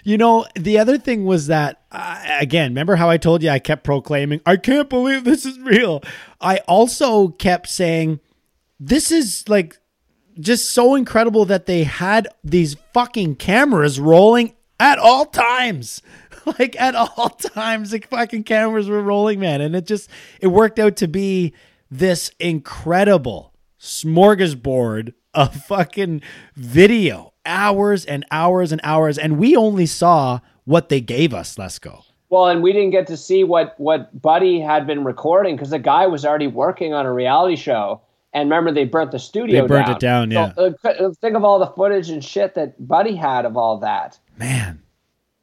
Speaker 5: You know, the other thing was that uh, again, remember how I told you I kept proclaiming, "I can't believe this is real." I also kept saying, "This is like just so incredible that they had these fucking cameras rolling at all times." *laughs* Like at all times, the fucking cameras were rolling, man, and it just it worked out to be this incredible smorgasbord of fucking video, hours and hours and hours, and we only saw what they gave us. Let's go.
Speaker 6: Well, and we didn't get to see what what Buddy had been recording because the guy was already working on a reality show. And remember, they burnt the studio.
Speaker 5: They burnt
Speaker 6: down.
Speaker 5: it down, yeah.
Speaker 6: So, uh, think of all the footage and shit that Buddy had of all that.
Speaker 5: Man,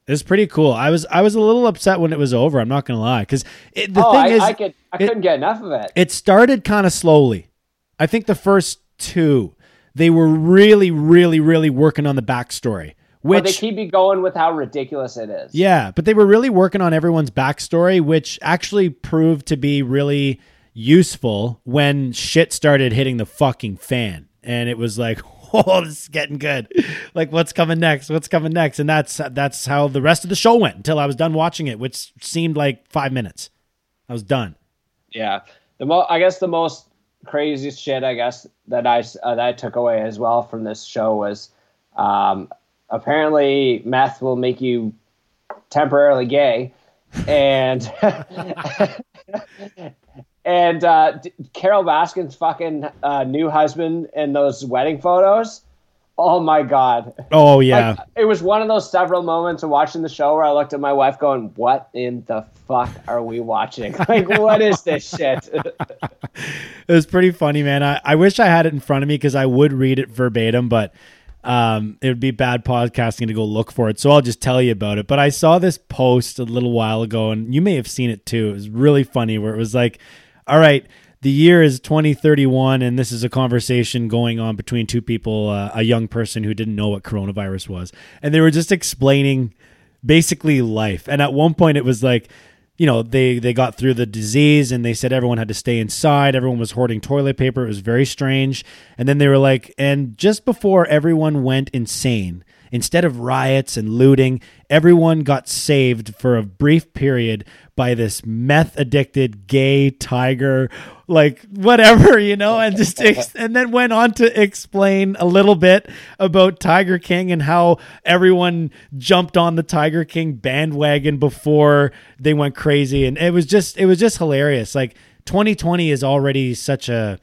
Speaker 5: it's pretty cool. I was I was a little upset when it was over. I'm not gonna lie, because the
Speaker 6: oh,
Speaker 5: thing
Speaker 6: I,
Speaker 5: is,
Speaker 6: I could I
Speaker 5: it-
Speaker 6: couldn't get enough of it.
Speaker 5: it started kind of slowly. I think the first two, they were really, really, really working on the backstory.
Speaker 6: But they keep you going with how ridiculous it is.
Speaker 5: Yeah, but they were really working on everyone's backstory, which actually proved to be really useful when shit started hitting the fucking fan. And it was like, *laughs* oh, this is getting good. Like, what's coming next? What's coming next? And that's that's how the rest of the show went until I was done watching it, which seemed like five minutes. I was done.
Speaker 6: Yeah. The mo- I guess the most crazy shit I guess that I uh, that I took away as well from this show was um, apparently meth will make you temporarily gay, and *laughs* and uh, Carol Baskin's fucking uh, new husband in those wedding photos. Oh my god!
Speaker 5: Oh yeah.
Speaker 6: Like, it was one of those several moments of watching the show where I looked at my wife going, "What in the fuck are we watching? *laughs* Like, what is this shit?" *laughs* *laughs*
Speaker 5: it was pretty funny, man. I, I wish I had it in front of me because I would read it verbatim, but um, it would be bad podcasting to go look for it. So I'll just tell you about it. But I saw this post a little while ago, and you may have seen it too. It was really funny where it was like, all right, the year is 2031, and this is a conversation going on between two people, uh, a young person who didn't know what coronavirus was. And they were just explaining basically life. And at one point, it was like, you know, they they got through the disease and they said everyone had to stay inside. Everyone was hoarding toilet paper. It was very strange. And then they were like, and just before everyone went insane, instead of riots and looting, everyone got saved for a brief period by this meth addicted gay tiger like whatever *laughs* you know and just ex- and then went on to explain a little bit about Tiger King and how everyone jumped on the Tiger King bandwagon before they went crazy. And it was just it was just hilarious. Like 2020 is already such a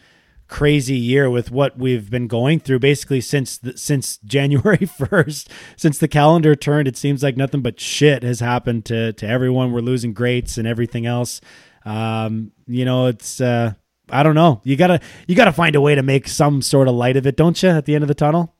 Speaker 5: crazy year with what we've been going through basically since the, since *laughs* January 1st since the calendar turned it seems like nothing but shit has happened to to everyone we're losing greats and everything else um you know it's uh I don't know you got to you got to find a way to make some sort of light of it don't you at the end of the tunnel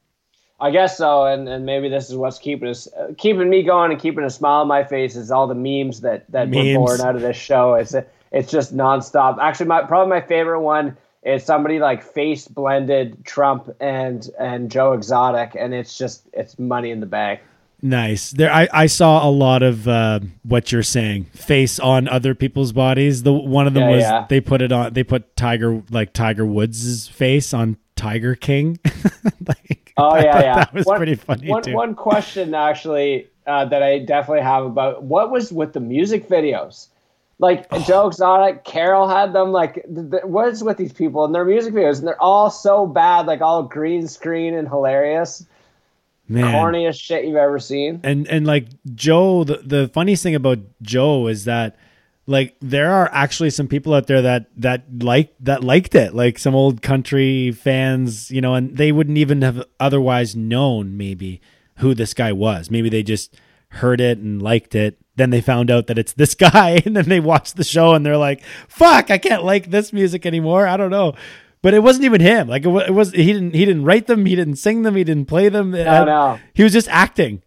Speaker 6: I guess so, and, and maybe this is what's keeping us uh, keeping me going and keeping a smile on my face is all the memes that that
Speaker 5: Memes.
Speaker 6: were born out of this show. It's it's just nonstop. Actually, my probably my favorite one is somebody like face blended Trump and and Joe Exotic, and it's just it's money in the bank.
Speaker 5: Nice. There, I, I saw a lot of uh, what you're saying. Face on other people's bodies. The one of them
Speaker 6: Yeah,
Speaker 5: was
Speaker 6: yeah.
Speaker 5: they put it on. They put Tiger like Tiger Woods' face on Tiger King. *laughs* like,
Speaker 6: Oh yeah, yeah.
Speaker 5: That was
Speaker 6: one,
Speaker 5: pretty funny
Speaker 6: One, one question actually uh, that I definitely have about what was with the music videos. Like
Speaker 5: Oh.
Speaker 6: Joe Exotic, Carol had them. Like, th- th- what is with these people and their music videos? And they're all so bad, like all green screen and hilarious,
Speaker 5: Man.
Speaker 6: corniest shit you've ever seen.
Speaker 5: and and like Joe, the the funniest thing about Joe is that like there are actually some people out there that that like that liked it, like some old country fans, you know, and they wouldn't even have otherwise known maybe who this guy was. Maybe they just heard it and liked it. Then they found out that it's this *laughs* guy, and then they watched the show and they're like, "Fuck, I can't like this music anymore." I don't know. But it wasn't even him. Like it was, it was he didn't he didn't write them, he didn't sing them, he didn't play them.
Speaker 6: No, um, no.
Speaker 5: He was just acting.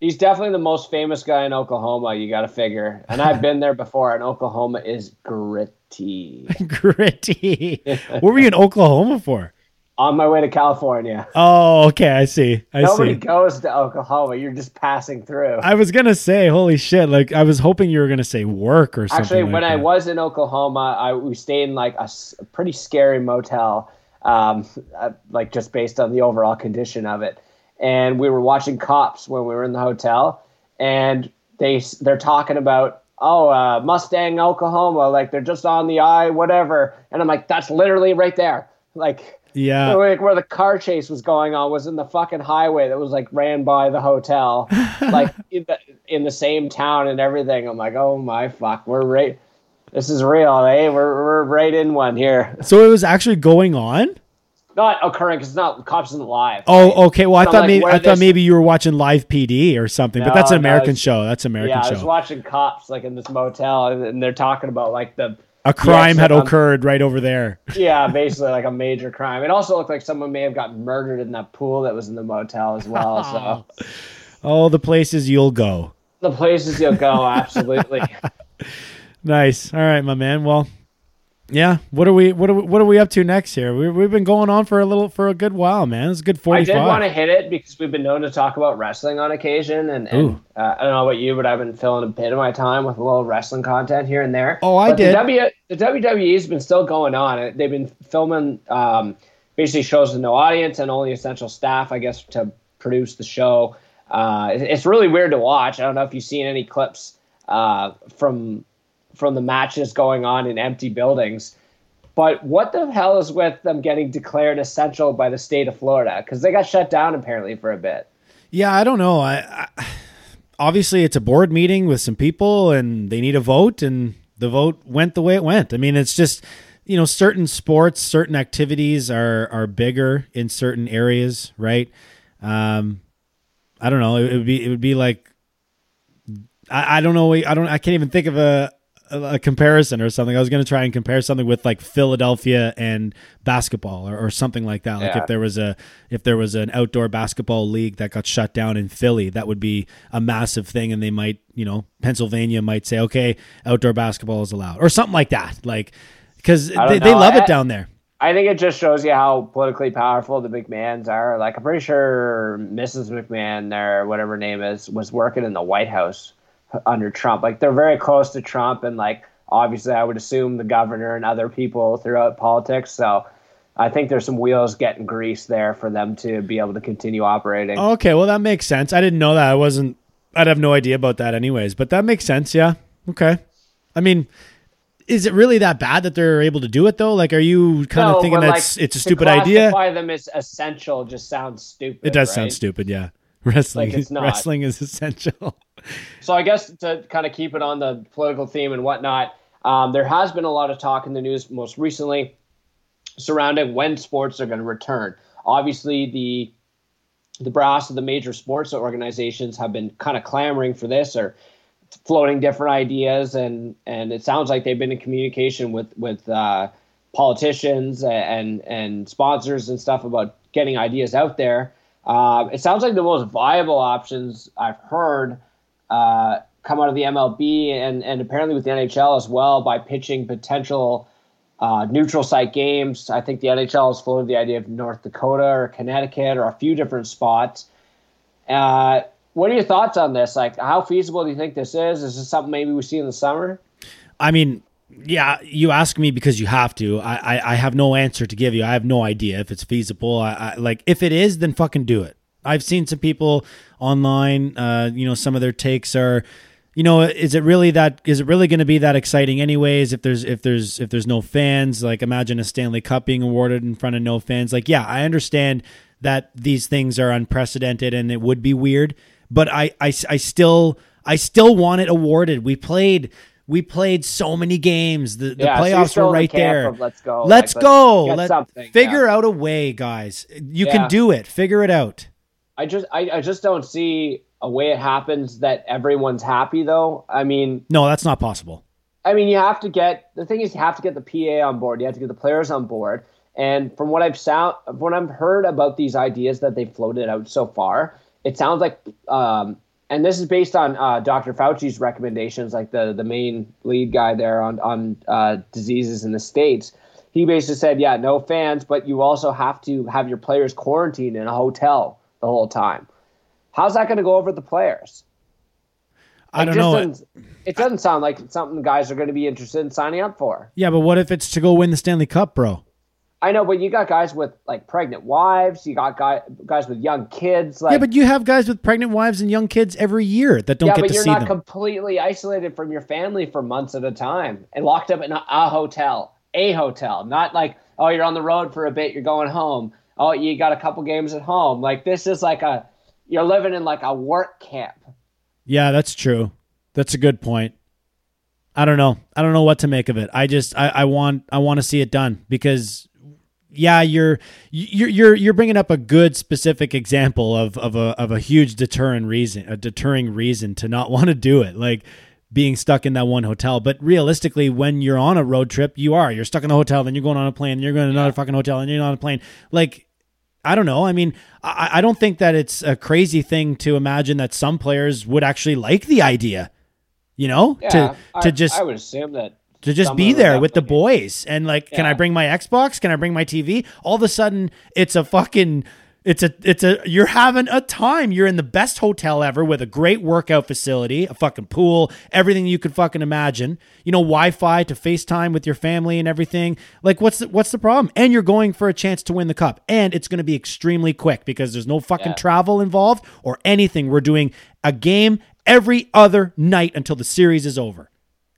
Speaker 6: He's definitely the most famous guy in Oklahoma. You got to figure. And I've been there before, and Oklahoma is gritty. *laughs*
Speaker 5: gritty. what were you in Oklahoma for?
Speaker 6: On my way to California.
Speaker 5: Oh, okay, I see. I
Speaker 6: Nobody
Speaker 5: see.
Speaker 6: goes to Oklahoma. You're just passing through.
Speaker 5: I was gonna say, holy shit! Like I was hoping you were gonna say work or something.
Speaker 6: Actually,
Speaker 5: like
Speaker 6: when I was in Oklahoma, I we stayed in like a pretty scary motel um, uh, like just based on the overall condition of it. And we were watching Cops when we were in the hotel, and they they're talking about oh uh, Mustang Oklahoma, like they're just on the eye, whatever. And I'm like, that's literally right there, like.
Speaker 5: Yeah.
Speaker 6: Like where the car chase was going on was in the fucking highway that was like ran by the hotel, *laughs* like in the, in the same town and everything. I'm like, oh my fuck, we're right. This is real, eh? We're we're right in one here.
Speaker 5: So it was actually going on.
Speaker 6: Not occurring because it's not cops isn't live.
Speaker 5: Oh, okay. Well, I
Speaker 6: So,
Speaker 5: thought
Speaker 6: like,
Speaker 5: maybe I thought maybe you were watching live PD or something, but that's an
Speaker 6: no,
Speaker 5: American show. That's an American show.
Speaker 6: yeah, I was watching cops like in this motel, and they're talking about like the
Speaker 5: A crime
Speaker 6: Yes,
Speaker 5: had
Speaker 6: um,
Speaker 5: occurred right over there.
Speaker 6: yeah, basically like a major crime. It also looked like someone may have got murdered in that pool that was in the motel as well. So
Speaker 5: All the places you'll go.
Speaker 6: the places you'll go, absolutely. *laughs*
Speaker 5: Nice. All right, my man. Well, yeah. What are we? What are we, what are we up to next here? We, we've been going on for a little for a good while, man. It's a good
Speaker 6: I did want to hit it because we've been known to talk about wrestling on occasion, and, and uh, I don't know about you, but I've been filling a bit of my time with a little wrestling content here and there.
Speaker 5: Oh, I
Speaker 6: But
Speaker 5: did.
Speaker 6: The, w, the WWE's been still going on. They've been filming um, basically shows with no audience and only essential staff, I guess, to produce the show. Uh, it- it's really weird to watch. I don't know if you've seen any clips uh, from from the matches going on in empty buildings. But what the hell is with them getting declared essential by the state of Florida? Because they got shut down apparently for a bit.
Speaker 5: Yeah, I don't know. I, I obviously it's a board meeting with some people, and they need a vote, and the vote went the way it went. I mean, it's just you know certain sports, certain activities are are bigger in certain areas, right? Um, I don't know. It, it would be it would be like I, I don't know. I don't. I can't even think of a a, comparison or something. I was going to try and compare something with like Philadelphia and basketball or, or something like that. Like
Speaker 6: Yeah.
Speaker 5: if there was a if there was an outdoor basketball league that got shut down in Philly, that would be a massive thing, and they might you know Pennsylvania might say okay, outdoor basketball is allowed or something like that. Like because they, they love
Speaker 6: I-
Speaker 5: it down there.
Speaker 6: I think it just shows you how politically powerful the McMahons are. Like I'm pretty sure Mrs. McMahon or whatever her name is was working in the White House under Trump. Like they're very close to Trump, and like obviously I would assume the governor and other people throughout politics. So I think there's some wheels getting greased there for them to be able to continue operating.
Speaker 5: Okay, well that makes sense. I didn't know that. I wasn't. I'd have no idea about that, anyways. But that makes sense. Yeah. Okay. I mean, is it really that bad that they're able to do it though? Like, are you kind
Speaker 6: No,
Speaker 5: of thinking that's
Speaker 6: like,
Speaker 5: it's a stupid idea?
Speaker 6: Classify them as essential just sounds stupid.
Speaker 5: It does
Speaker 6: right?
Speaker 5: sound stupid. Yeah. *laughs* Wrestling.
Speaker 6: Like, it's not.
Speaker 5: Wrestling is essential.
Speaker 6: So I guess to kind of keep it on the political theme and whatnot, um, there has been a lot of talk in the news most recently surrounding when sports are going to return. Obviously, the the brass of the major sports organizations have been kind of clamoring for this or floating different ideas, and and it sounds like they've been in communication with with uh, politicians and and sponsors and stuff about getting ideas out there. Uh, it sounds like the most viable options I've heard uh, come out of the MLB and, and apparently with the NHL as well by pitching potential uh, neutral site games. I think the NHL has floated the idea of North Dakota or Connecticut or a few different spots. Uh, what are your thoughts on this? Like, how feasible do you think this is? Is this something maybe we see in the summer?
Speaker 5: I mean, yeah, you ask me because you have to. I, I, I have no answer to give you. I have no idea if it's feasible. I, I like if it is, then fucking do it. I've seen some people online. Uh, you know, some of their takes are, you know, is it really that? Is it really going to be that exciting, anyways? If there's if there's if there's no fans, like imagine a Stanley Cup being awarded in front of no fans. Like, yeah, I understand that these things are unprecedented and it would be weird, but I I, I still I still want it awarded. We played. We played so many games. The, the
Speaker 6: Yeah, so
Speaker 5: playoffs
Speaker 6: still
Speaker 5: were
Speaker 6: in the
Speaker 5: right there.
Speaker 6: of let's go,
Speaker 5: Let's
Speaker 6: like, let's
Speaker 5: Let
Speaker 6: something,
Speaker 5: figure
Speaker 6: yeah.
Speaker 5: out a way, guys. You
Speaker 6: Yeah.
Speaker 5: can do it. Figure it out.
Speaker 6: I just I, I just don't see a way it happens that everyone's happy though. I mean,
Speaker 5: No, that's not possible.
Speaker 6: I mean, you have to get the thing is you have to get the PA on board. You have to get the players on board. And from what I've sound, from what I've heard about these ideas that they've floated out so far, it sounds like, um, and this is based on uh, Dr. Fauci's recommendations, like the the main lead guy there on on uh, diseases in the states. He basically said, yeah, no fans, but you also have to have your players quarantined in a hotel the whole time. How's that going to go over the players?
Speaker 5: I
Speaker 6: It
Speaker 5: don't know.
Speaker 6: Doesn't, it doesn't sound like something the guys are going to be interested in signing up for.
Speaker 5: Yeah, but what if it's to go win the Stanley Cup, bro?
Speaker 6: I know, but you got guys with like pregnant wives. You got guy, guys with young kids. Like,
Speaker 5: yeah, but you have guys with pregnant wives and young kids every year that don't
Speaker 6: yeah,
Speaker 5: get to see them.
Speaker 6: but you're not completely isolated from your family for months at a time and locked up in a, a hotel, a hotel. Not like oh, you're on the road for a bit, you're going home. Oh, you got a couple games at home. Like this is like a you're living in like a work camp.
Speaker 5: Yeah, that's true. That's a good point. I don't know. I don't know what to make of it. I just I, I want I want to see it done because yeah, you're you're you're you're bringing up a good specific example of of a of a huge deterrent reason, a deterring reason to not *laughs* want to do it. Like being stuck in that one hotel. But realistically, when you're on a road trip, you are. You're stuck in a hotel, then you're going on a plane, then you're going to another fucking hotel, and you're on a plane. Like I don't know. I mean, I, I don't think that it's a crazy thing to imagine that some players would actually like the idea. You know,
Speaker 6: Yeah,
Speaker 5: to
Speaker 6: I,
Speaker 5: to just
Speaker 6: I would assume that
Speaker 5: to just be there with the boys. And like can i bring my xbox? Can i bring my tv all of a sudden it's a fucking it's a it's a you're having a time. You're in the best hotel ever with a great workout facility a fucking pool everything you could fucking imagine. You know wi-fi to facetime with your family and everything. Like what's the, what's the problem? And you're going for a chance to win the cup. And it's going to be extremely quick because there's no fucking
Speaker 6: Yeah.
Speaker 5: travel involved or anything. We're doing a game every other night until the series is over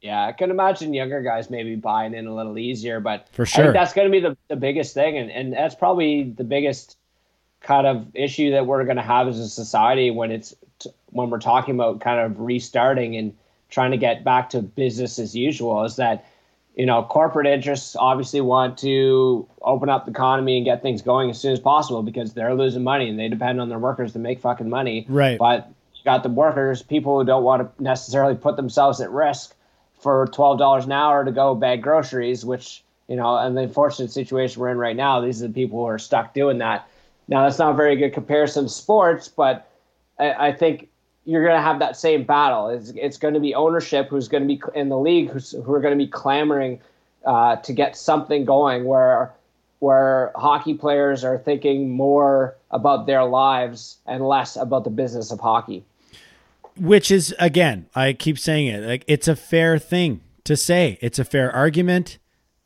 Speaker 6: Yeah, I can imagine younger guys maybe buying in a little easier, but
Speaker 5: For sure.
Speaker 6: that's going to be the, the biggest thing, and, and that's probably the biggest kind of issue that we're going to have as a society when it's t- when we're talking about kind of restarting and trying to get back to business as usual. Is that you know corporate interests obviously want to open up the economy and get things going as soon as possible because they're losing money and they depend on their workers to make fucking money.
Speaker 5: Right.
Speaker 6: But you got the workers, people who don't want to necessarily put themselves at risk for twelve dollars an hour to go bag groceries, which you know, and the unfortunate situation we're in right now, these are the people who are stuck doing that. Now that's not a very good comparison to sports, but I, I think you're going to have that same battle. It's, it's going to be ownership who's going to be in the league who's, who are going to be clamoring uh, to get something going where where hockey players are thinking more about their lives and less about the business of hockey.
Speaker 5: Which is again i keep saying it like it's a fair thing to say. It's a fair argument.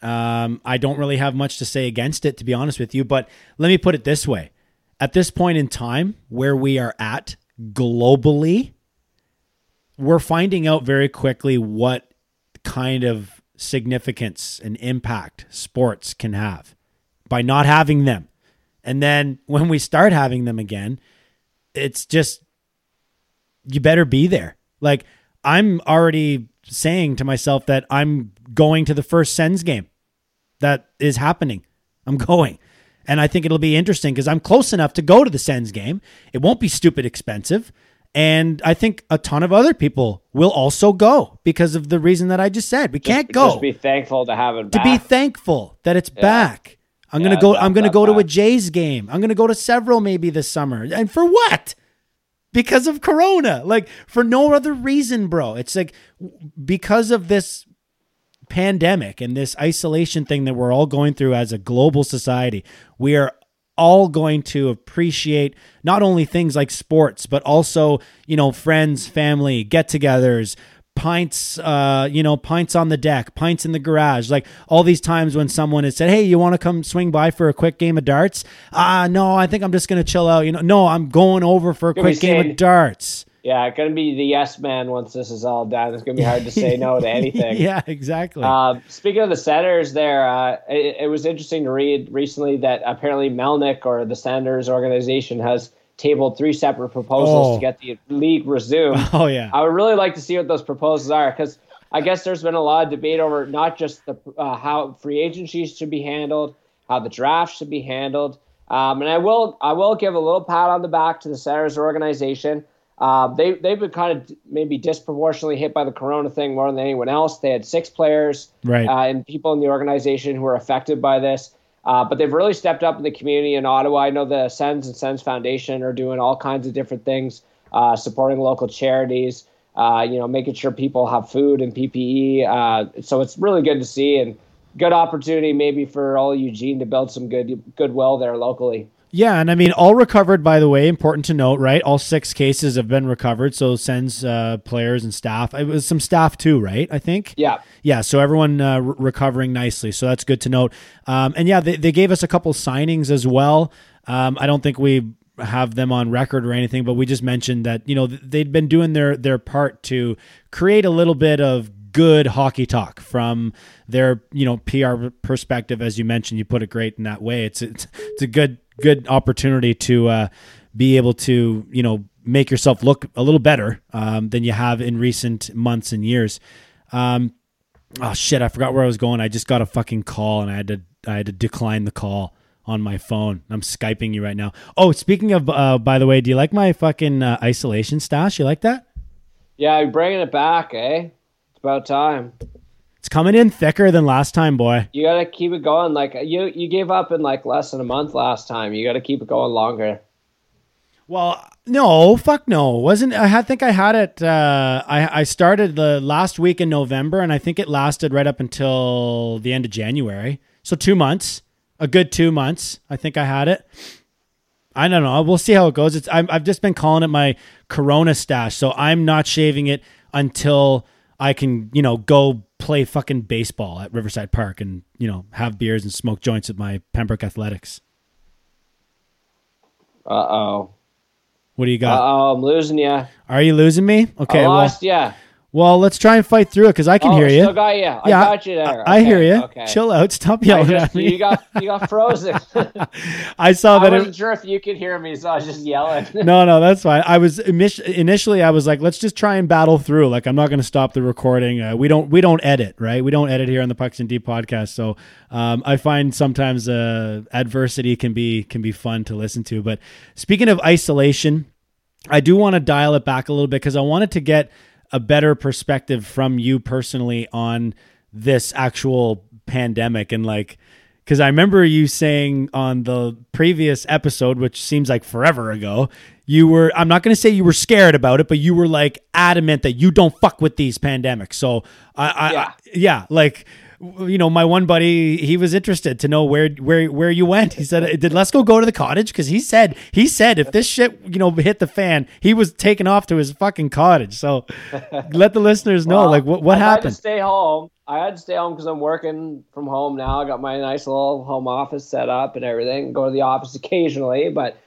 Speaker 5: Um, i don't really have much to say against it to be honest with you but let me put it this way. At this point in time where we are at globally we're finding out very quickly what kind of significance and impact sports can have by not having them. And then when we start having them again it's just you better be there. Like I'm already saying to myself that I'm going to the first Sens game. That is happening. I'm going. And I think it'll be interesting because I'm close enough to go to the Sens game. It won't be stupid expensive. And I think a ton of other people will also go because of the reason that I just said. We can't go
Speaker 6: Just be thankful to have it
Speaker 5: to be thankful that it's back. I'm gonna go. I'm gonna go to a. Jays game. I'm gonna go to several maybe this summer. And for what? Because of Corona. Like for no other reason, bro. It's like because of this pandemic and this isolation thing that we're all going through as a global society. We are all going to appreciate not only things like sports, but also, you know, friends, family, get togethers, pints, uh, you know, pints on the deck, pints in the garage. Like all these times when someone has said, Hey, you want to come swing by for a quick game of darts? Ah, no, I think I'm just going to chill out. You know, no, I'm going over for a
Speaker 6: Gonna
Speaker 5: quick game of darts.
Speaker 6: Yeah, it's gonna be the yes man once this is all done. It's gonna be hard to say no to *laughs* anything.
Speaker 5: yeah, exactly.
Speaker 6: Uh, speaking of the Senators, there, uh, it, it was interesting to read recently that apparently Melnyk or the Senators organization has tabled three separate proposals
Speaker 5: Oh.
Speaker 6: to get the league resumed. *laughs*
Speaker 5: oh, yeah.
Speaker 6: I would really like to see what those proposals are because I guess there's been a lot of debate over not just the uh, how free agency should be handled, how the draft should be handled, um, and I will I will give a little pat on the back to the Senators organization. Uh, they they've been kind of maybe disproportionately hit by the Corona thing more than anyone else. They had six players
Speaker 5: Right.
Speaker 6: uh, and people in the organization who were affected by this. Uh, but they've really stepped up in the community in Ottawa. I know the Sens and Sens Foundation are doing all kinds of different things, uh, supporting local charities, uh, you know, making sure people have food and PPE. Uh, so it's really good to see and good opportunity maybe for all Eugene to build some good goodwill there locally.
Speaker 5: Yeah, and I mean, all recovered. By the way, important to note, right? All six cases have been recovered. So Sens uh, players and staff. It was some staff too, right? I think.
Speaker 6: Yeah.
Speaker 5: Yeah. So everyone uh, re- recovering nicely. So that's good to note. Um, and yeah, they, they gave us a couple signings as well. Um, I don't think we have them on record or anything, but we just mentioned that you know they'd been doing their their part to create a little bit of good hockey talk from their you know PR perspective. As you mentioned, you put it great in that way. It's it's, it's a good good opportunity to uh, be able to you know make yourself look a little better um, than you have in recent months and years. Um, oh shit, I forgot where I was going. I just got a fucking call and I had to I had to decline the call on my phone. I'm skyping you right now. Oh, speaking of, uh, by the way, do you like my fucking uh, isolation stash? You like that?
Speaker 6: Yeah, you're bringing it back, eh? It's about time.
Speaker 5: It's coming in thicker than last time, boy.
Speaker 6: You gotta keep it going. Like you, you gave up in like less than a month last time. You gotta keep it going longer.
Speaker 5: Well, no, fuck no. Wasn't I had- think I had it uh I I started the last week in November and I think it lasted right up until the end of January. So 2 months. A good 2 months. I think I had it. I don't know. We'll see how it goes. It's I'm, I've just been calling it my Corona stash, so I'm not shaving it until I can, you know, go play fucking baseball at Riverside Park and you know have beers and smoke joints at my Pembroke Athletics.
Speaker 6: Uh oh.
Speaker 5: What do you
Speaker 6: Uh
Speaker 5: got?
Speaker 6: oh, I'm losing you.
Speaker 5: Are you losing me? Okay,
Speaker 6: I
Speaker 5: well,
Speaker 6: lost you.
Speaker 5: Well, let's try and fight through it because I can
Speaker 6: oh,
Speaker 5: hear you.
Speaker 6: Still got you. I
Speaker 5: yeah,
Speaker 6: got you there.
Speaker 5: I, I hear you.
Speaker 6: Okay.
Speaker 5: Chill out. *laughs* Stop yelling
Speaker 6: just,
Speaker 5: at me.
Speaker 6: you got you got frozen. *laughs*
Speaker 5: I saw that.
Speaker 6: I wasn't
Speaker 5: It,
Speaker 6: sure if you could hear me, so I was just yelling. *laughs*
Speaker 5: no, no, that's fine. I was initially, I was like, let's just try and battle through. Like, I'm not going to stop the recording. Uh, we don't, we don't edit, right? We don't edit here on the Pucks and Deep podcast. So, um, I find sometimes uh, adversity can be can be fun to listen to. But speaking of isolation, I do want to dial it back a little bit because I wanted to get a better perspective from you personally on this actual pandemic and like because I remember you saying on the previous episode, which seems like forever ago, you were I'm not going to say you were scared about it, but you were like adamant that you don't fuck with these pandemics. So I,
Speaker 6: Yeah.
Speaker 5: I- yeah, like you know, my one buddy, he was interested to know where where where you went. He said, "Did Lesko go to the cottage?" Because he said he said if this shit you know hit the fan, he was taking off to his fucking cottage. So *laughs* let the listeners know,
Speaker 6: Well,
Speaker 5: like what what
Speaker 6: I had
Speaker 5: happened.
Speaker 6: to stay home. I had to stay home because I'm working from home now. I got my nice little home office set up and everything. Go to the office occasionally, but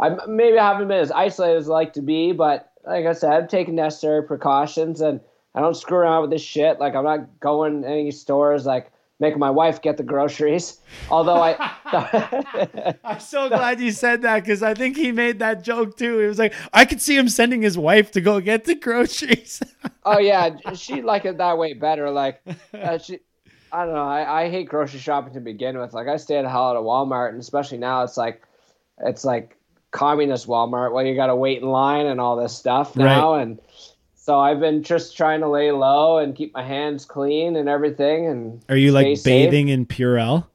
Speaker 6: I maybe I haven't been as isolated as I like to be. But like I said, I'm taking necessary precautions and I don't screw around with this shit. Like I'm not going any stores like making my wife get the groceries. Although I, *laughs*
Speaker 5: I'm so *laughs* glad you said that because I think he made that joke too. He was like, I could see him sending his wife to go get the groceries. *laughs*
Speaker 6: oh yeah, she like it that way better. Like uh, she, I don't know. I, I hate grocery shopping to begin with. Like I stay the hell out of Walmart, and especially now, it's like, it's like communist Walmart. Well, you got to wait in line and all this stuff now, and so I've been just trying to lay low and keep my hands clean and everything. And
Speaker 5: Are you like
Speaker 6: safe.
Speaker 5: bathing in Purell?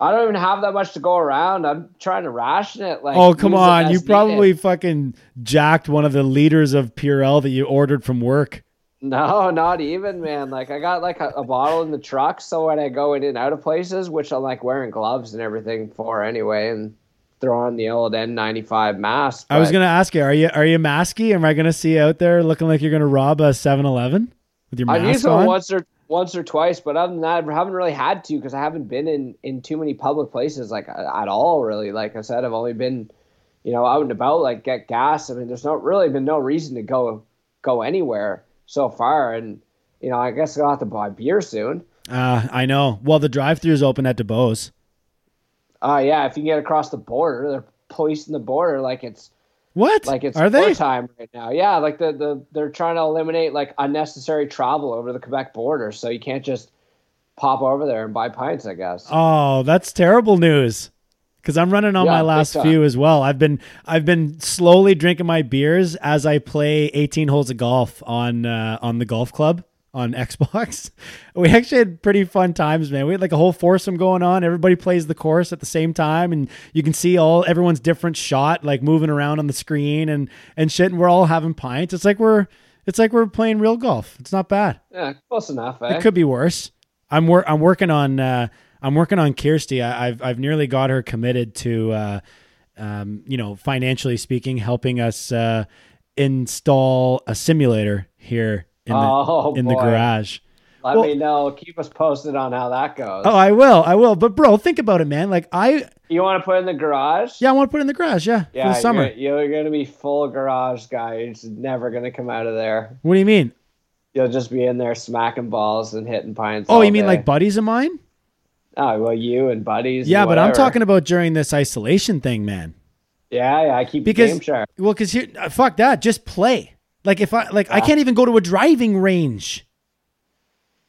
Speaker 6: I don't even have that much to go around. I'm trying to ration it. Like,
Speaker 5: Oh come on! You
Speaker 6: needed.
Speaker 5: probably fucking jacked one of the liters of Purell that you ordered from work.
Speaker 6: No, not even, man. Like I got like a, a bottle in the truck, so when I go in and out of places, which I'm like wearing gloves and everything for anyway, and throw on the old N95 mask.
Speaker 5: I was gonna ask you, are you are you masky? Am I gonna see you out there looking like you're gonna rob a 7-Eleven with your
Speaker 6: I've
Speaker 5: mask
Speaker 6: used it
Speaker 5: on?
Speaker 6: once or once or twice, but other than that, I haven't really had to because I haven't been in in too many public places like at all. Really, like I said, I've only been, you know, out and about, like get gas. I mean, there's not really been no reason to go go anywhere so far, and you know, I guess I'll have to buy beer soon.
Speaker 5: Uh, I know. Well, the drive-through is open at DeBose.
Speaker 6: Uh yeah, if you can get across the border, they're policing the border like it's
Speaker 5: What?
Speaker 6: like it's
Speaker 5: are they?
Speaker 6: time right now. Yeah, like the, the they're trying to eliminate like unnecessary travel over the Quebec border, so you can't just pop over there and buy pints. I guess.
Speaker 5: Oh, that's terrible news. Because I'm running on
Speaker 6: Yeah,
Speaker 5: my last few as well. I've been I've been slowly drinking my beers as I play 18 holes of golf on uh, on the golf club on *laughs* Xbox. We actually had pretty fun times, man. We had like a whole foursome going on. Everybody plays the course at the same time, and you can see all everyone's different shot like moving around on the screen and and shit. And we're all having pints. It's like we're it's like we're playing real golf. It's not bad.
Speaker 6: Yeah, close enough. Eh?
Speaker 5: It could be worse. I'm wor- I'm working on uh, I'm working on Kirsty. I, I've I've nearly got her committed to uh, um, you know, financially speaking, helping us uh, install a simulator here in the
Speaker 6: Oh,
Speaker 5: in the
Speaker 6: boy.
Speaker 5: garage.
Speaker 6: Let
Speaker 5: Well-
Speaker 6: me know. Keep us posted on how that goes.
Speaker 5: Oh, I will, I will. But bro, think about it, man. Like I,
Speaker 6: you want to put it in the garage?
Speaker 5: yeah, I want to put it in the garage. Yeah,
Speaker 6: Yeah,
Speaker 5: for the summer.
Speaker 6: You're, you're gonna be full garage guy. You're never gonna come out of there.
Speaker 5: What do you mean?
Speaker 6: You'll just be in there smacking balls and hitting pines.
Speaker 5: Oh, you mean
Speaker 6: day.
Speaker 5: like buddies of mine?
Speaker 6: Oh, well, you and buddies.
Speaker 5: Yeah,
Speaker 6: and
Speaker 5: but I'm talking about during this isolation thing, man.
Speaker 6: Yeah, yeah. I keep
Speaker 5: Because
Speaker 6: the game sharp.
Speaker 5: well, because here, uh, fuck that. Just play. Like if I like, I ah. can't even go to a driving range.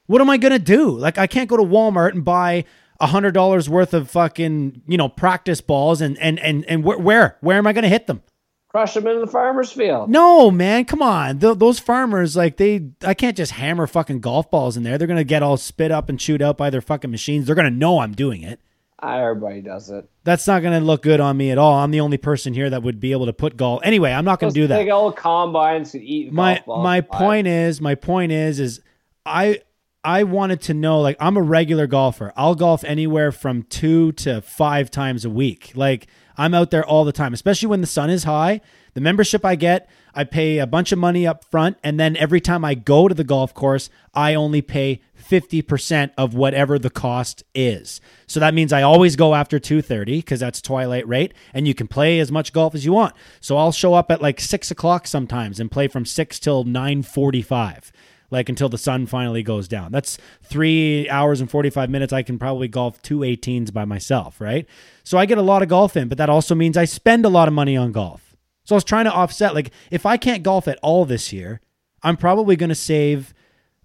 Speaker 5: What am I gonna do? Like, I can't go to Walmart and buy a hundred dollars worth of fucking you know practice balls and and and and where where where am I gonna hit them?
Speaker 6: Crush them in the farmer's field.
Speaker 5: No, man, come on. Th- those farmers, like they, I can't just hammer fucking golf balls in there. They're gonna get all spit up and chewed out by their fucking machines. They're gonna know I'm doing it.
Speaker 6: Everybody does it.
Speaker 5: That's not gonna look good on me at all. I'm the only person here that would be able to put golf. Anyway, I'm not gonna do that.
Speaker 6: big old combines could eat
Speaker 5: my my point is my point is is I I wanted to know like I'm a regular golfer. I'll golf anywhere from 2 to 5 times a week. Like I'm out there all the time, especially when the sun is high. The membership I get, I pay a bunch of money up front and then every time I go to the golf course, I only pay 50% of whatever the cost is. So that means I always go after 2.30 because that's twilight rate and you can play as much golf as you want. So I'll show up at like 6 o'clock sometimes and play from 6 till 9.45 like until the sun finally goes down. That's three hours and 45 minutes. I can probably golf two 18s by myself, right? So I get a lot of golf in, but that also means I spend a lot of money on golf. So I was trying to offset, like, if I can't golf at all this year, I'm probably going to save,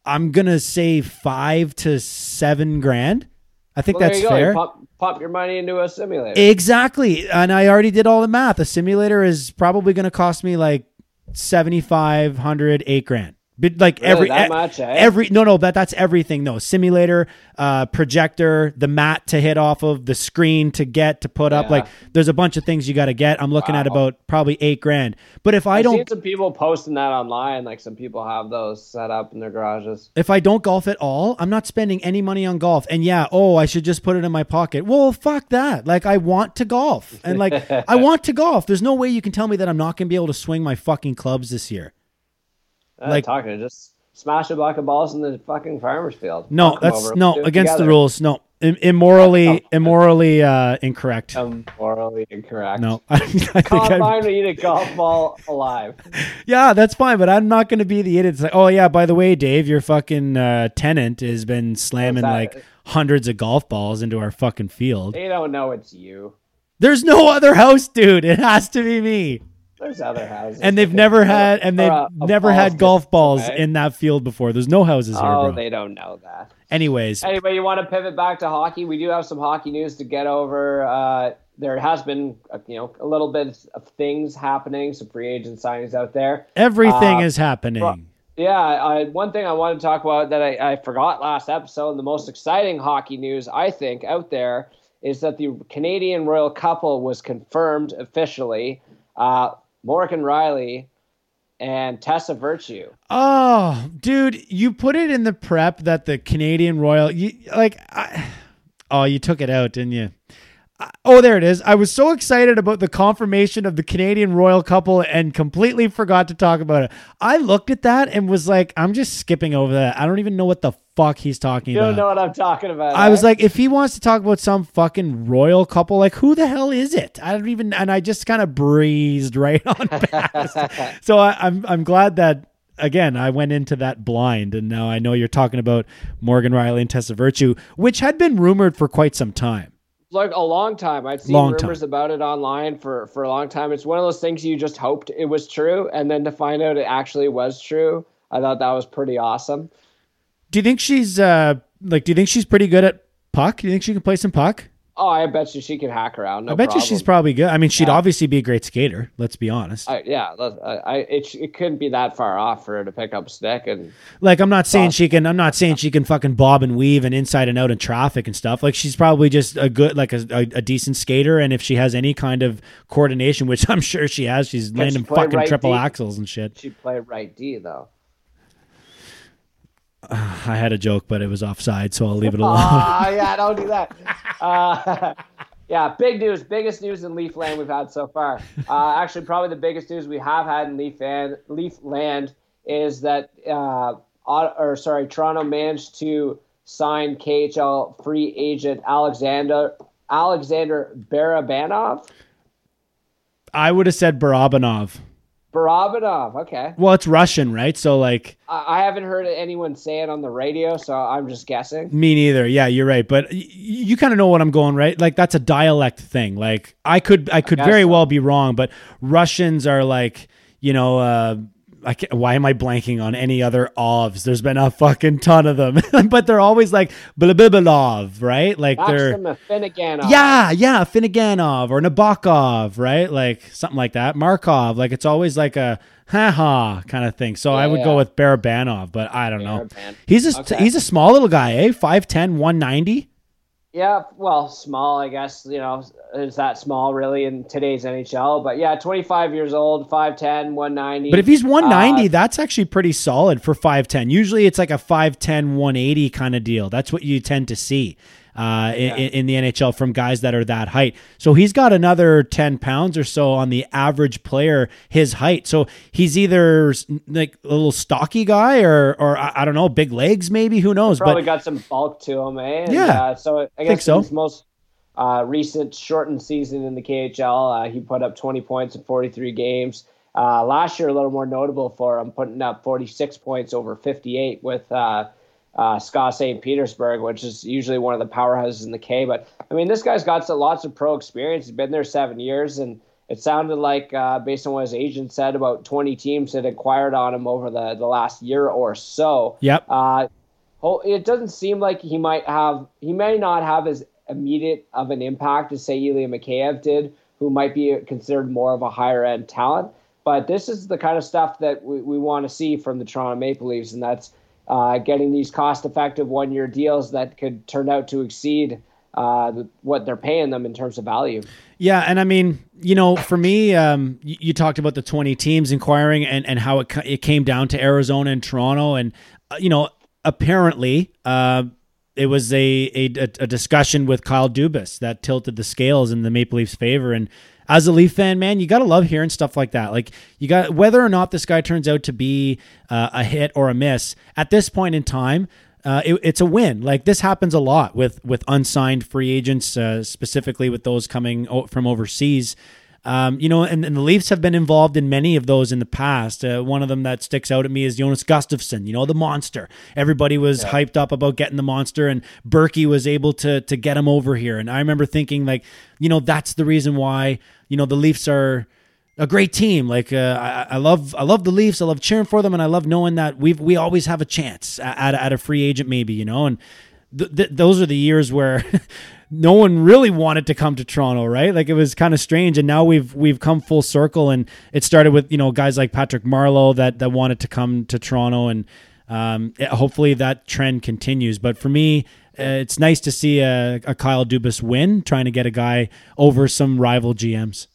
Speaker 5: I'm going to save five to seven grand. I think
Speaker 6: Well,
Speaker 5: that's
Speaker 6: there you go. You
Speaker 5: fair.
Speaker 6: Pop, pump your money into a simulator.
Speaker 5: Exactly. And I already did all the math. A simulator is probably going to cost me like 7,500, eight grand. Like
Speaker 6: Really,
Speaker 5: every
Speaker 6: that much, eh?
Speaker 5: every no no that that's everything though simulator uh projector the mat to hit off of the screen to get to put up like there's a bunch of things you got to get i'm looking at about probably eight grand but if i
Speaker 6: I've
Speaker 5: don't
Speaker 6: some people posting that online. Like some people have those set up in their garages.
Speaker 5: if I don't golf at all, I'm not spending any money on golf. And yeah, oh, I should just put it in my pocket. Well, fuck that. Like I want to golf. And like *laughs* I want to golf. There's no way you can tell me that I'm not going to be able to swing my fucking clubs this year.
Speaker 6: Uh,
Speaker 5: Like-
Speaker 6: talking, just smash a block of balls in the fucking farmer's field.
Speaker 5: No, that's
Speaker 6: over,
Speaker 5: no against the rules. No. Im- immorally immorally uh incorrect.
Speaker 6: Um, morally incorrect.
Speaker 5: No. I, *laughs* I think I'm-
Speaker 6: Combine to eat a golf ball alive. *laughs*
Speaker 5: yeah, that's fine, but I'm not going to be the idiot. It's like, oh yeah, by the way, Dave, your fucking uh, tenant has been slamming like hundreds of golf balls into our fucking field.
Speaker 6: They don't know it's you.
Speaker 5: There's no other house, dude. It has to be me.
Speaker 6: There's other houses.
Speaker 5: And they've never had and they've
Speaker 6: a- a
Speaker 5: never had golf balls in that field before. There's no houses here,
Speaker 6: Oh,
Speaker 5: bro.
Speaker 6: they don't know that.
Speaker 5: Anyways,
Speaker 6: Anyway, you want to pivot back to hockey? We do have some hockey news to get over. Uh, there has been, uh, you know, a little bit of things happening, some free agent signings out there.
Speaker 5: everything
Speaker 6: uh,
Speaker 5: is happening.
Speaker 6: Yeah, I, one thing I wanted to talk about that I, I forgot last episode, and the most exciting hockey news I think out there is that the Canadian royal couple was confirmed officially. Uh, Morgan Rielly and Tessa Virtue.
Speaker 5: Oh, dude, you put it in the prep that the Canadian Royal, you like, I, oh, you took it out, didn't you? Oh, there it is. I was so excited about the confirmation of the Canadian royal couple and completely forgot to talk about it. I looked at that and was like, I'm just skipping over that. I don't even know what the fuck he's talking
Speaker 6: You
Speaker 5: about.
Speaker 6: You don't know what I'm talking about.
Speaker 5: I
Speaker 6: eh?
Speaker 5: was like, if he wants to talk about some fucking royal couple, like who the hell is it? I don't even, and I just kind of breezed right *laughs* on past. *laughs* so I, I'm I'm glad that again I went into that blind, and now I know you're talking about Morgan Rielly and Tessa Virtue, which had been rumored for quite some time.
Speaker 6: Like a long time. I'd seen
Speaker 5: Long
Speaker 6: rumors
Speaker 5: time.
Speaker 6: about it online for for a long time. It's one of those things you just hoped it was true, and then to find out it actually was true, I thought that was pretty awesome.
Speaker 5: Do you think she's uh like? Do you think she's pretty good at puck? Do you think she can play some puck?
Speaker 6: Oh, I bet you she can hack around. No
Speaker 5: I bet
Speaker 6: problem.
Speaker 5: you she's probably good. I mean, she'd
Speaker 6: Yeah.
Speaker 5: obviously be a great skater. Let's be honest.
Speaker 6: I, yeah, I, I it, it couldn't be that far off for her to pick up a stick and
Speaker 5: Like I'm not saying she can. I'm not saying she can fucking bob and weave and inside and out in traffic and stuff. Like she's probably just a good, like a, a, a decent skater. And if she has any kind of coordination, *laughs* which I'm sure she has, she's landing
Speaker 6: play
Speaker 5: fucking
Speaker 6: right
Speaker 5: triple
Speaker 6: deep?
Speaker 5: axels and shit.
Speaker 6: She play right D though. *sighs*
Speaker 5: I had a joke, but it was offside, so I'll leave it *laughs* alone.
Speaker 6: Ah, yeah, *laughs* don't do that. Uh, *laughs* Yeah, big news, biggest news in Leaf Land we've had so far. Uh, actually, probably the biggest news we have had in Leaf Land, Leaf Land is that, uh, or sorry, Toronto managed to sign KHL free agent Alexander Alexander Barabanov.
Speaker 5: I would have said Barabanov.
Speaker 6: Barabanov. Okay.
Speaker 5: Well, it's Russian, right? So like,
Speaker 6: I, I haven't heard anyone say it on the radio, so I'm just guessing.
Speaker 5: me neither. Yeah, you're right. But y- you kind of know what I'm going, right? Like that's a dialect thing. Like I could, I could
Speaker 6: guess
Speaker 5: very
Speaker 6: so.
Speaker 5: well be wrong, but Russians are like, you know, uh, I can't, why am I blanking on any other ovs? There's been a fucking ton of them, *laughs* but they're always like Bilibibilov, right? Like they're
Speaker 6: Finneganov.
Speaker 5: yeah, yeah, Finneganov or Nabokov, right? Like something like that. Markov, like it's always like a ha ha kind of thing. So I would go with Barabanov, but I don't know. He's a
Speaker 6: Okay.
Speaker 5: he's a small little guy, eh? 5'10", 190.
Speaker 6: Yeah, well, small, I guess. You know, is that small really in today's NHL? But yeah, 25 years old, 5'10", 190.
Speaker 5: But if he's 190,
Speaker 6: Uh,
Speaker 5: that's actually pretty solid for 5'10. Usually it's like a 5'10, 180 kind of deal. That's what you tend to see uh, in, in the NHL from guys that are that height. So he's got another 10 pounds or so on the average player, his height. So he's either like a little stocky guy or, or I, I don't know, big legs maybe. Who knows?
Speaker 6: probably
Speaker 5: But
Speaker 6: got some bulk to him, eh? And,
Speaker 5: Yeah,
Speaker 6: Uh, so I
Speaker 5: think
Speaker 6: guess
Speaker 5: so.
Speaker 6: his most uh, recent shortened season in the KHL, uh, he put up 20 points in 43 games. Uh, last year, a little more notable for him, putting up 46 points over 58 with uh, SKA St. Petersburg, which is usually one of the powerhouses in the K. But I mean, this guy's got some, lots of pro experience. He's been there seven years, and it sounded like, uh, based on what his agent said, about 20 teams had inquired on him over the, the last year or so.
Speaker 5: Yep.
Speaker 6: Uh, it doesn't seem like he might have, he may not have as immediate of an impact as, say, Ilya Mikheyev did, who might be considered more of a higher end talent. But this is the kind of stuff that we, we want to see from the Toronto Maple Leafs, and that's uh, getting these cost effective one year deals that could turn out to exceed uh, what they're paying them in terms of value.
Speaker 5: Yeah, and I mean, you know, for me, um, you, you talked about the 20 teams inquiring and, and how it, it came down to Arizona and Toronto. And, uh, you know, apparently uh, it was a, a, a discussion with Kyle Dubas that tilted the scales in the Maple Leafs' favor. And as a Leaf fan, man, you got to love hearing stuff like that. Like, you got whether or not this guy turns out to be uh, a hit or a miss, at this point in time, uh, it, it's a win. Like this happens a lot with with unsigned free agents, uh, specifically with those coming o- from overseas. Um, you know, and, and the Leafs have been involved in many of those in the past. Uh, one of them that sticks out at me is Jonas Gustavsson. You know, the monster. Everybody was hyped up about getting the monster, and Burkie was able to to get him over here. And I remember thinking, like, you know, that's the reason why you know the Leafs are a great team. Like uh, I, I love, I love the Leafs. I love cheering for them, and I love knowing that we we always have a chance at, at a free agent, maybe you know. And th- th- those are the years where *laughs* no one really wanted to come to Toronto, right? Like it was kind of strange, and now we've we've come full circle, and it started with you know guys like Patrick Marleau that that wanted to come to Toronto, and um, it- hopefully that trend continues. But for me. Uh, it's nice to see a, a Kyle Dubas win, trying to get a guy over some rival GMs.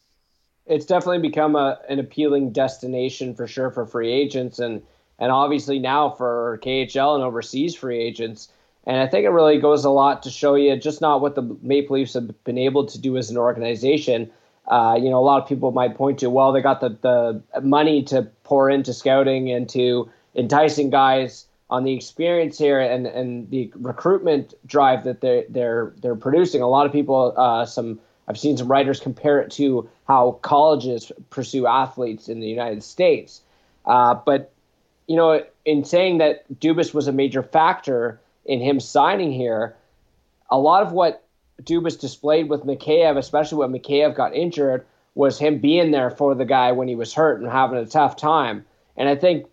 Speaker 6: it's definitely become a, an appealing destination for sure for free agents and and obviously now for KHL and overseas free agents. And I think it really goes a lot to show you just not what the Maple Leafs have been able to do as an organization. Uh, you know, a lot of people might point to, well, they got the, the money to pour into scouting and to enticing guys on the experience here and, and the recruitment drive that they're they're they're producing. A lot of people, uh, some I've seen some writers compare it to how colleges pursue athletes in the United States. Uh, but you know, in saying that Dubas was a major factor in him signing here, a lot of what Dubas displayed with Mikheyev, especially when Mikheyev got injured, was him being there for the guy when he was hurt and having a tough time. And I think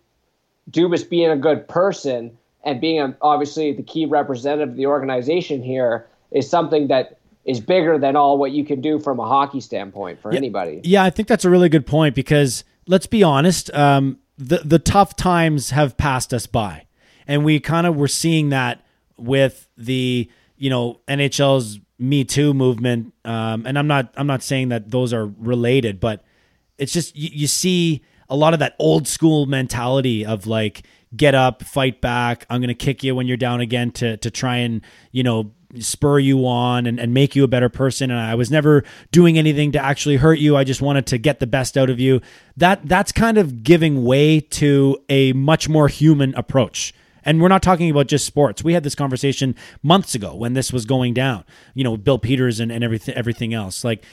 Speaker 6: Dubas being a good person and being a, obviously the key representative of the organization here is something that is bigger than all what you can do from a hockey standpoint for anybody.
Speaker 5: Yeah, I think that's a really good point because let's be honest, um, the the tough times have passed us by, and we kind of were seeing that with the you know NHL's Me Too movement. Um, and I'm not I'm not saying that those are related, but it's just you, you see a lot of that old school mentality of like get up, fight back. I'm gonna kick you when you're down again to to try and you know spur you on and, and make you a better person and I was never doing anything to actually hurt you. I just wanted to get the best out of you. That that's kind of giving way to a much more human approach. And we're not talking about just sports. We had this conversation months ago when this was going down. You know, Bill Peters and, and everything everything else. Like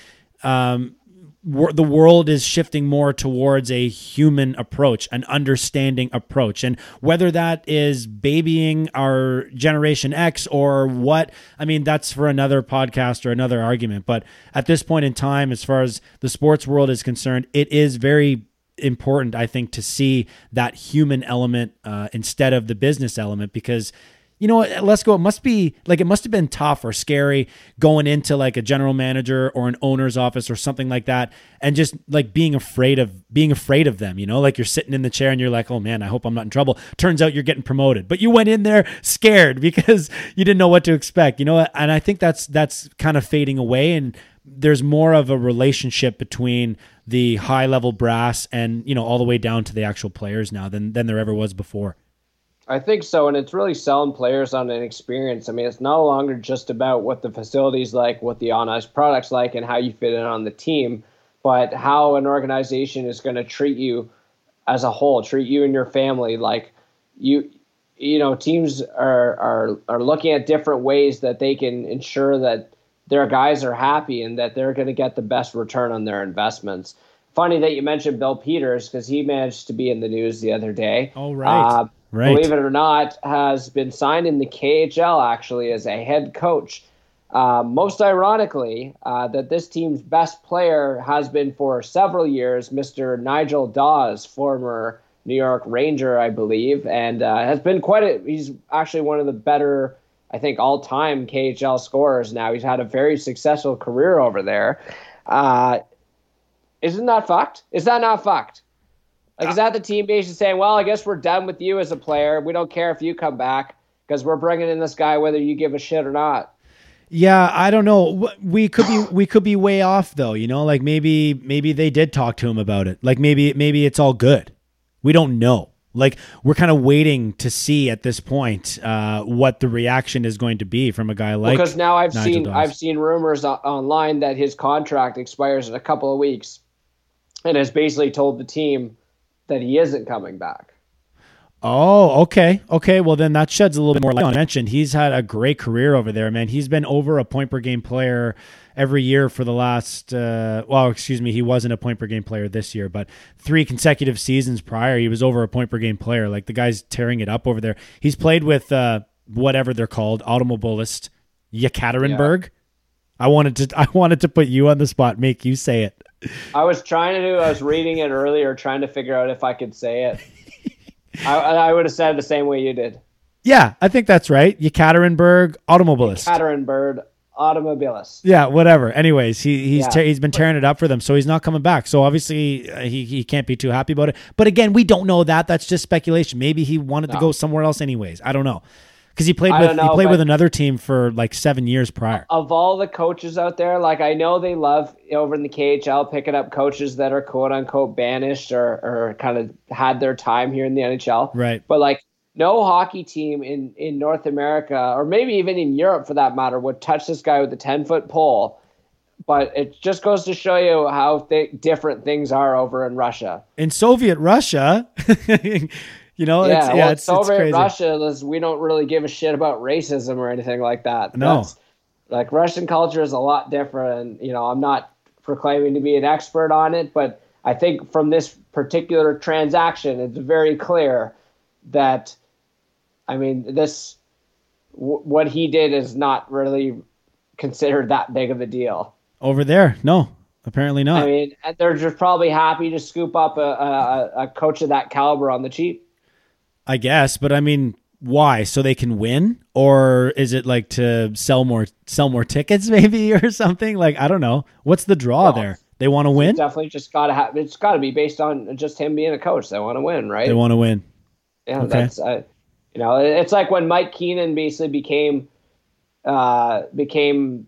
Speaker 5: um the world is shifting more towards a human approach, an understanding approach. And whether that is babying our Generation X or what, I mean, that's for another podcast or another argument. But at this point in time, as far as the sports world is concerned, it is very important, I think, to see that human element uh, instead of the business element because you know what, let's go. It must be like it must have been tough or scary going into like a general manager or an owner's office or something like that, and just like being afraid of being afraid of them. You know, like you're sitting in the chair and you're like, oh man, I hope I'm not in trouble. Turns out you're getting promoted, but you went in there scared *laughs* because you didn't know what to expect. You know, and I think that's that's kind of fading away, and there's more of a relationship between the high level brass and you know all the way down to the actual players now than than there ever was before.
Speaker 6: I think so, and it's really selling players on an experience. I mean, it's no longer just about what the facility's like, what the on ice product's like, and how you fit in on the team, but how an organization is going to treat you as a whole, treat you and your family. Like you, you know, teams are are are looking at different ways that they can ensure that their guys are happy and that they're going to get the best return on their investments. Funny that you mentioned Bill Peters because he managed to be in the news the other day.
Speaker 5: Oh right. Uh, right.
Speaker 6: believe it or not, has been signed in the KHL actually as a head coach. Uh, most ironically, uh, that this team's best player has been for several years Mr. Nigel Dawes, former New York Ranger, I believe, and uh, has been quite a. He's actually one of the better, I think, all-time KHL scorers. Now he's had a very successful career over there. Uh, isn't that fucked? Is that not fucked? Like, is that the team basically saying, well, I guess we're done with you as a player. We don't care if you come back because we're bringing in this guy whether you give a shit or not.
Speaker 5: Yeah, I don't know. We could be we could be way off though, you know? Like maybe maybe they did talk to him about it. Like maybe maybe it's all good. We don't know. Like we're kind of waiting to see at this point uh, what the reaction is going to be from a guy like
Speaker 6: because now I've
Speaker 5: Nigel
Speaker 6: seen
Speaker 5: Dawes.
Speaker 6: I've seen rumors o- online that his contract expires in a couple of weeks, and has basically told the team that he isn't coming back.
Speaker 5: Oh, okay. Okay. Well, then that sheds a little bit more light on. I mentioned he's had a great career over there, man. He's been over a point per game player every year for the last, uh, well, excuse me, he wasn't a point per game player this year, but three consecutive seasons prior, he was over a point per game player. Like the guy's tearing it up over there. He's played with uh, whatever they're called, automobilist Yekaterinburg. Yeah. I wanted to, *laughs* I wanted to put you on the spot, make you say it.
Speaker 6: I was trying to do. I was reading it earlier, trying to figure out if I could say it. *laughs* I, I would have said it the same way you did.
Speaker 5: Yeah, I think that's right. Yekaterinburg automobilist.
Speaker 6: Yekaterinburg automobilist.
Speaker 5: Yeah, whatever. Anyways, he he's yeah. te- he's been tearing it up for them, so he's not coming back. So obviously uh, he he can't be too happy about it. But again, we don't know that. That's just speculation. Maybe he wanted no. to go somewhere else anyways. I don't know because he played with know, he played with another team for like seven years prior.
Speaker 6: Of all the coaches out there, like I know they love over in the KHL picking up coaches that are quote unquote banished or or kind of had their time here in the NHL.
Speaker 5: Right.
Speaker 6: But like no hockey team in in North America or maybe even in Europe for that matter would touch this guy with a ten foot pole. But it just goes to show you how th- different things are over in Russia.
Speaker 5: In Soviet Russia. *laughs* You know,
Speaker 6: yeah,
Speaker 5: it's,
Speaker 6: well,
Speaker 5: yeah, it's,
Speaker 6: Soviet
Speaker 5: it's crazy.
Speaker 6: Russia is we don't really give a shit about racism or anything like that.
Speaker 5: No,
Speaker 6: That's, like Russian culture is a lot different. And, you know, I'm not proclaiming to be an expert on it, but I think from this particular transaction, it's very clear that, I mean, this w- what he did is not really considered that big of a deal
Speaker 5: over there. No, apparently not.
Speaker 6: I mean, they're just probably happy to scoop up a, a, a coach of that caliber on the cheap.
Speaker 5: I guess, but I mean, why? So they can win, or is it like to sell more sell more tickets, *laughs* maybe, or something? Like I don't know. What's the draw well, there? They want to win.
Speaker 6: Definitely, just gotta have. It's got to be based on just him being a coach. They want to win, right?
Speaker 5: They want to win.
Speaker 6: Yeah, okay. that's uh, you know, it's like when Mike Keenan basically became uh, became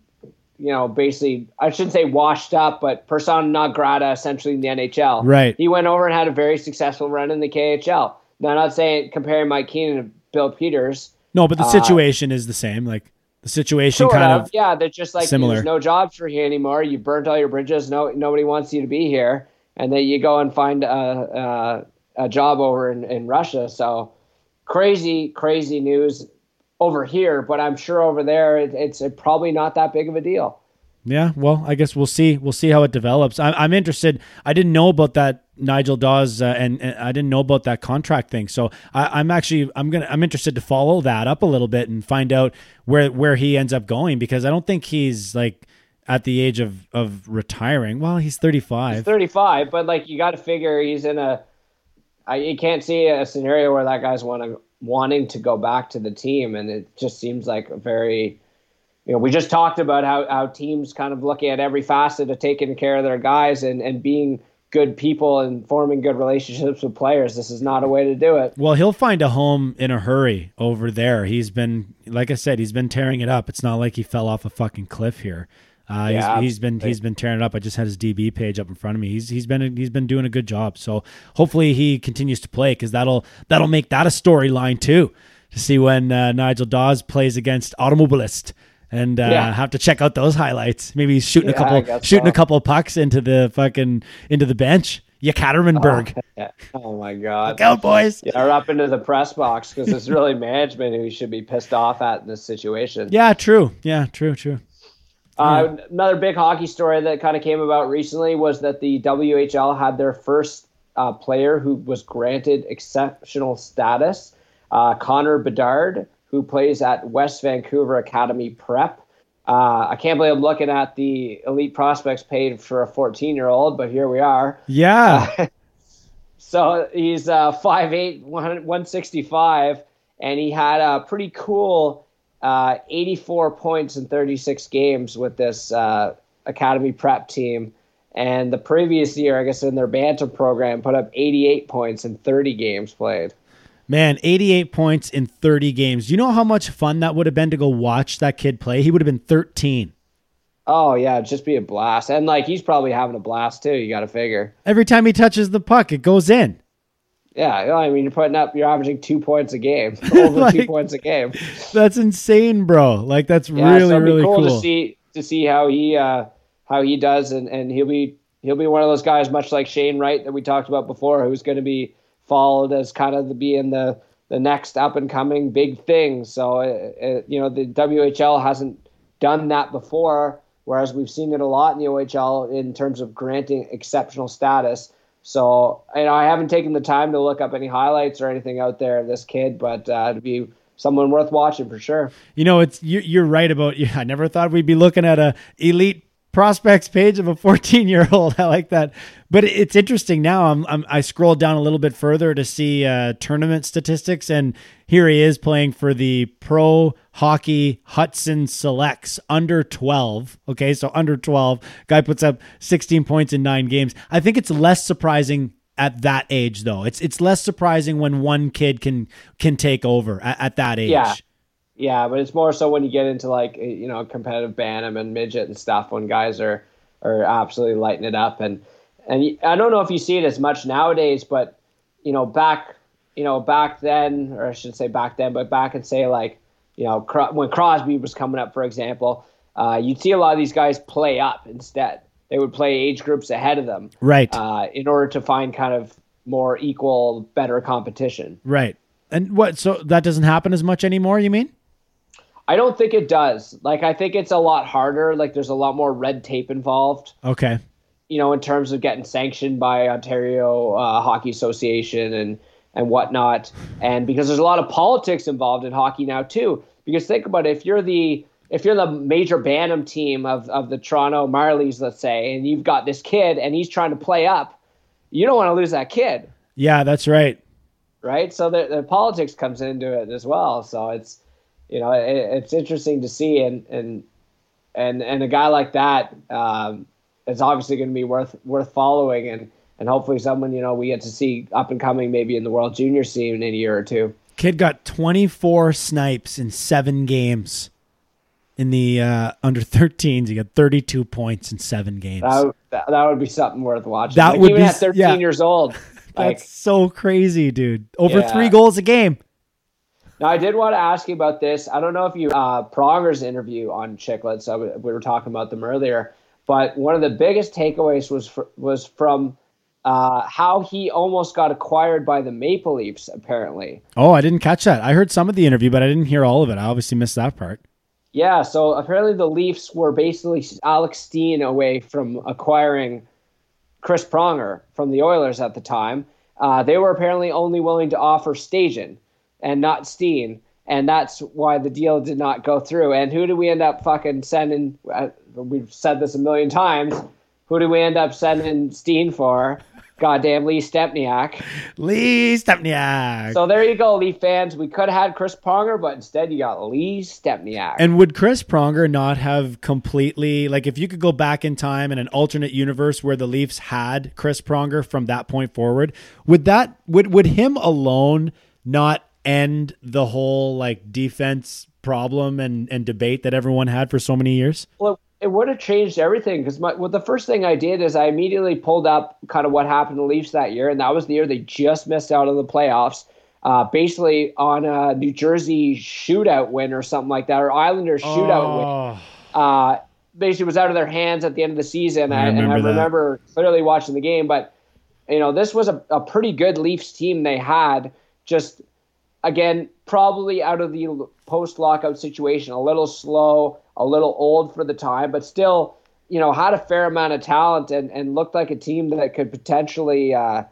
Speaker 6: you know, basically, I shouldn't say washed up, but persona non grata essentially in the NHL.
Speaker 5: Right.
Speaker 6: He went over and had a very successful run in the KHL. Now, I'm not saying comparing Mike Keenan to Bill Peters.
Speaker 5: No, but the uh, situation uh, is the same. Like The situation kind
Speaker 6: of,
Speaker 5: of
Speaker 6: yeah. They're just like
Speaker 5: similar.
Speaker 6: there's no jobs for you anymore. You burnt all your bridges. No, nobody wants you to be here, and then you go and find a a, a job over in, in Russia. So crazy, crazy news over here. But I'm sure over there it, it's probably not that big of a deal.
Speaker 5: Yeah, well, I guess we'll see. We'll see how it develops. I'm, I'm interested. I didn't know about that Nigel Dawes, uh, and, and I didn't know about that contract thing. So I, I'm actually I'm gonna I'm interested to follow that up a little bit and find out where where he ends up going because I don't think he's like at the age of of retiring. Well, he's 35.
Speaker 6: 35, but like you got to figure he's in a. I you can't see a scenario where that guy's wanting wanting to go back to the team, and it just seems like a very. You know, we just talked about how, how teams kind of look at every facet of taking care of their guys and, and being good people and forming good relationships with players. This is not a way to do it.
Speaker 5: Well, he'll find a home in a hurry over there. He's been, like I said, he's been tearing it up. It's not like he fell off a fucking cliff here. Uh,
Speaker 6: Yeah,
Speaker 5: he's, he's been he's been tearing it up. I just had his DB page up in front of me. He's he's been he's been doing a good job. So hopefully he continues to play because that'll that'll make that a storyline too. To see when uh, Nigel Dawes plays against Automobilist and uh,
Speaker 6: Yeah.
Speaker 5: have to check out those highlights. Maybe he's shooting
Speaker 6: Yeah,
Speaker 5: a couple shooting
Speaker 6: so.
Speaker 5: a couple pucks into the fucking into the bench. Yekaterinburg. *laughs*
Speaker 6: Yeah. Oh my God.
Speaker 5: Go boys.
Speaker 6: Yeah, or up into the press box because it's really *laughs* management who should be pissed off at in this situation.
Speaker 5: Yeah, true. Yeah, true, true.
Speaker 6: Uh, another big hockey story that kind of came about recently was that the WHL had their first uh, player who was granted exceptional status, uh, Connor Bedard, who plays at West Vancouver Academy Prep. Uh, I can't believe I'm looking at the elite prospects paid for a 14 year old, but here we are.
Speaker 5: Yeah. *laughs*
Speaker 6: So he's uh, 5'8", 165, and he had a pretty cool uh, 84 points in 36 games with this uh, academy prep team. And the previous year, I guess in their bantam program, put up 88 points in 30 games played.
Speaker 5: Man, 88 points in 30 games. You know how much fun that would have been to go watch that kid play? He would have been 13.
Speaker 6: Oh yeah, it'd just be a blast. And like he's probably having a blast too. You got to figure.
Speaker 5: Every time he touches the puck, it goes in.
Speaker 6: Yeah, I mean you're putting up, you're averaging two points a game, *laughs* over two points a game.
Speaker 5: That's insane, bro. Like that's
Speaker 6: Yeah,
Speaker 5: really
Speaker 6: so
Speaker 5: really
Speaker 6: cool,
Speaker 5: cool.
Speaker 6: to see to see how he uh, how he does, and, and he'll be he'll be one of those guys, much like Shane Wright that we talked about before, who's going to be followed as kind of the being the the next up and coming big thing. So uh, uh, you know the WHL hasn't done that before, whereas we've seen it a lot in the OHL in terms of granting exceptional status. So you know I haven't taken the time to look up any highlights or anything out there this kid, but uh, it'd be someone worth watching for sure.
Speaker 5: You know, it's you're, you're right about. *laughs* Yeah, I never thought we'd be looking at a elite prospects page of a *laughs* 14 year old. I like that, but it's interesting now. I'm, I'm I scrolled down a little bit further to see uh, tournament statistics, and here he is playing for the Pro Hockey Hudson Selects under 12. Okay, so under 12, guy puts up 16 points in nine games. I think it's less surprising at that age though it's it's less surprising when one kid can can take over at, at that age
Speaker 6: Yeah. Yeah, but it's more so when you get into like you know competitive bantam and midget and stuff when guys are are absolutely lighting it up and and I don't know if you see it as much nowadays, but you know back you know back then or I should say back then, but back and say like you know when Crosby was coming up, for example, uh, you'd see a lot of these guys play up instead. They would play age groups ahead of them,
Speaker 5: right
Speaker 6: uh, in order to find kind of more equal, better competition.
Speaker 5: right and what so that doesn't happen as much anymore you mean
Speaker 6: I don't think it does. Like I think it's a lot harder. Like there's a lot more red tape involved.
Speaker 5: okay
Speaker 6: You know, in terms of getting sanctioned by Ontario uh, Hockey Association and and whatnot. And because there's a lot of politics involved in hockey now too. Because think about it, if you're the if you're the major Bantam team of, of the Toronto Marlies, let's say, and you've got this kid and he's trying to play up, you don't want to lose that kid,
Speaker 5: yeah that's right
Speaker 6: right? So the, the politics comes into it as well. So it's you know it, it's interesting to see and and and and a guy like that um, is obviously going to be worth worth following and and hopefully someone you know we get to see up and coming maybe in the world junior scene in a year or two.
Speaker 5: kid got 24 snipes in seven games in the uh, under 13s he got 32 points in seven games
Speaker 6: That would, that, that would be something worth watching.
Speaker 5: That
Speaker 6: Like,
Speaker 5: would
Speaker 6: even
Speaker 5: be
Speaker 6: at 13
Speaker 5: yeah.
Speaker 6: years old. *laughs* Like
Speaker 5: that's so crazy dude over
Speaker 6: Yeah.
Speaker 5: three goals a game
Speaker 6: Now, I did want to ask you about this. I don't know if you uh, Pronger's interview on Chiclets. Uh, we were talking about them earlier, but one of the biggest takeaways was was from uh, how he almost got acquired by the Maple Leafs. Apparently,
Speaker 5: Oh, I didn't catch that. I heard some of the interview, but I didn't hear all of it. I obviously missed that part.
Speaker 6: yeah. So apparently, the Leafs were basically Alex Steen away from acquiring Chris Pronger from the Oilers at the time. Uh, they were apparently only willing to offer Stajan and not Steen, and that's why the deal did not go through. And who do we end up fucking sending? Uh, we've said this a million times. Who do we end up sending Steen for? Goddamn Lee Stempniak.
Speaker 5: Lee Stempniak.
Speaker 6: So there you go, Leaf fans. We could have had Chris Pronger, but instead you got Lee Stempniak.
Speaker 5: and would Chris Pronger not have completely like if you could go back in time in an alternate universe where the Leafs had Chris Pronger from that point forward, would that would would him alone not end the whole like defense problem and and debate that everyone had for so many years?
Speaker 6: Well, it would have changed everything because well, the first thing I did is I immediately pulled up kind of what happened to the Leafs that year, and that was the year they just missed out on the playoffs, uh, basically on a New Jersey shootout win or something like that, or Islanders shootout win.
Speaker 5: Oh,
Speaker 6: Uh, basically, was out of their hands at the end of the season,
Speaker 5: I
Speaker 6: and, I
Speaker 5: remember that.
Speaker 6: remember clearly watching the game. But you know, this was a, a pretty good Leafs team they had. Just again, probably out of the post lockout situation, a little slow, a little old for the time, but still, you know, had a fair amount of talent and, and looked like a team that could potentially, uh,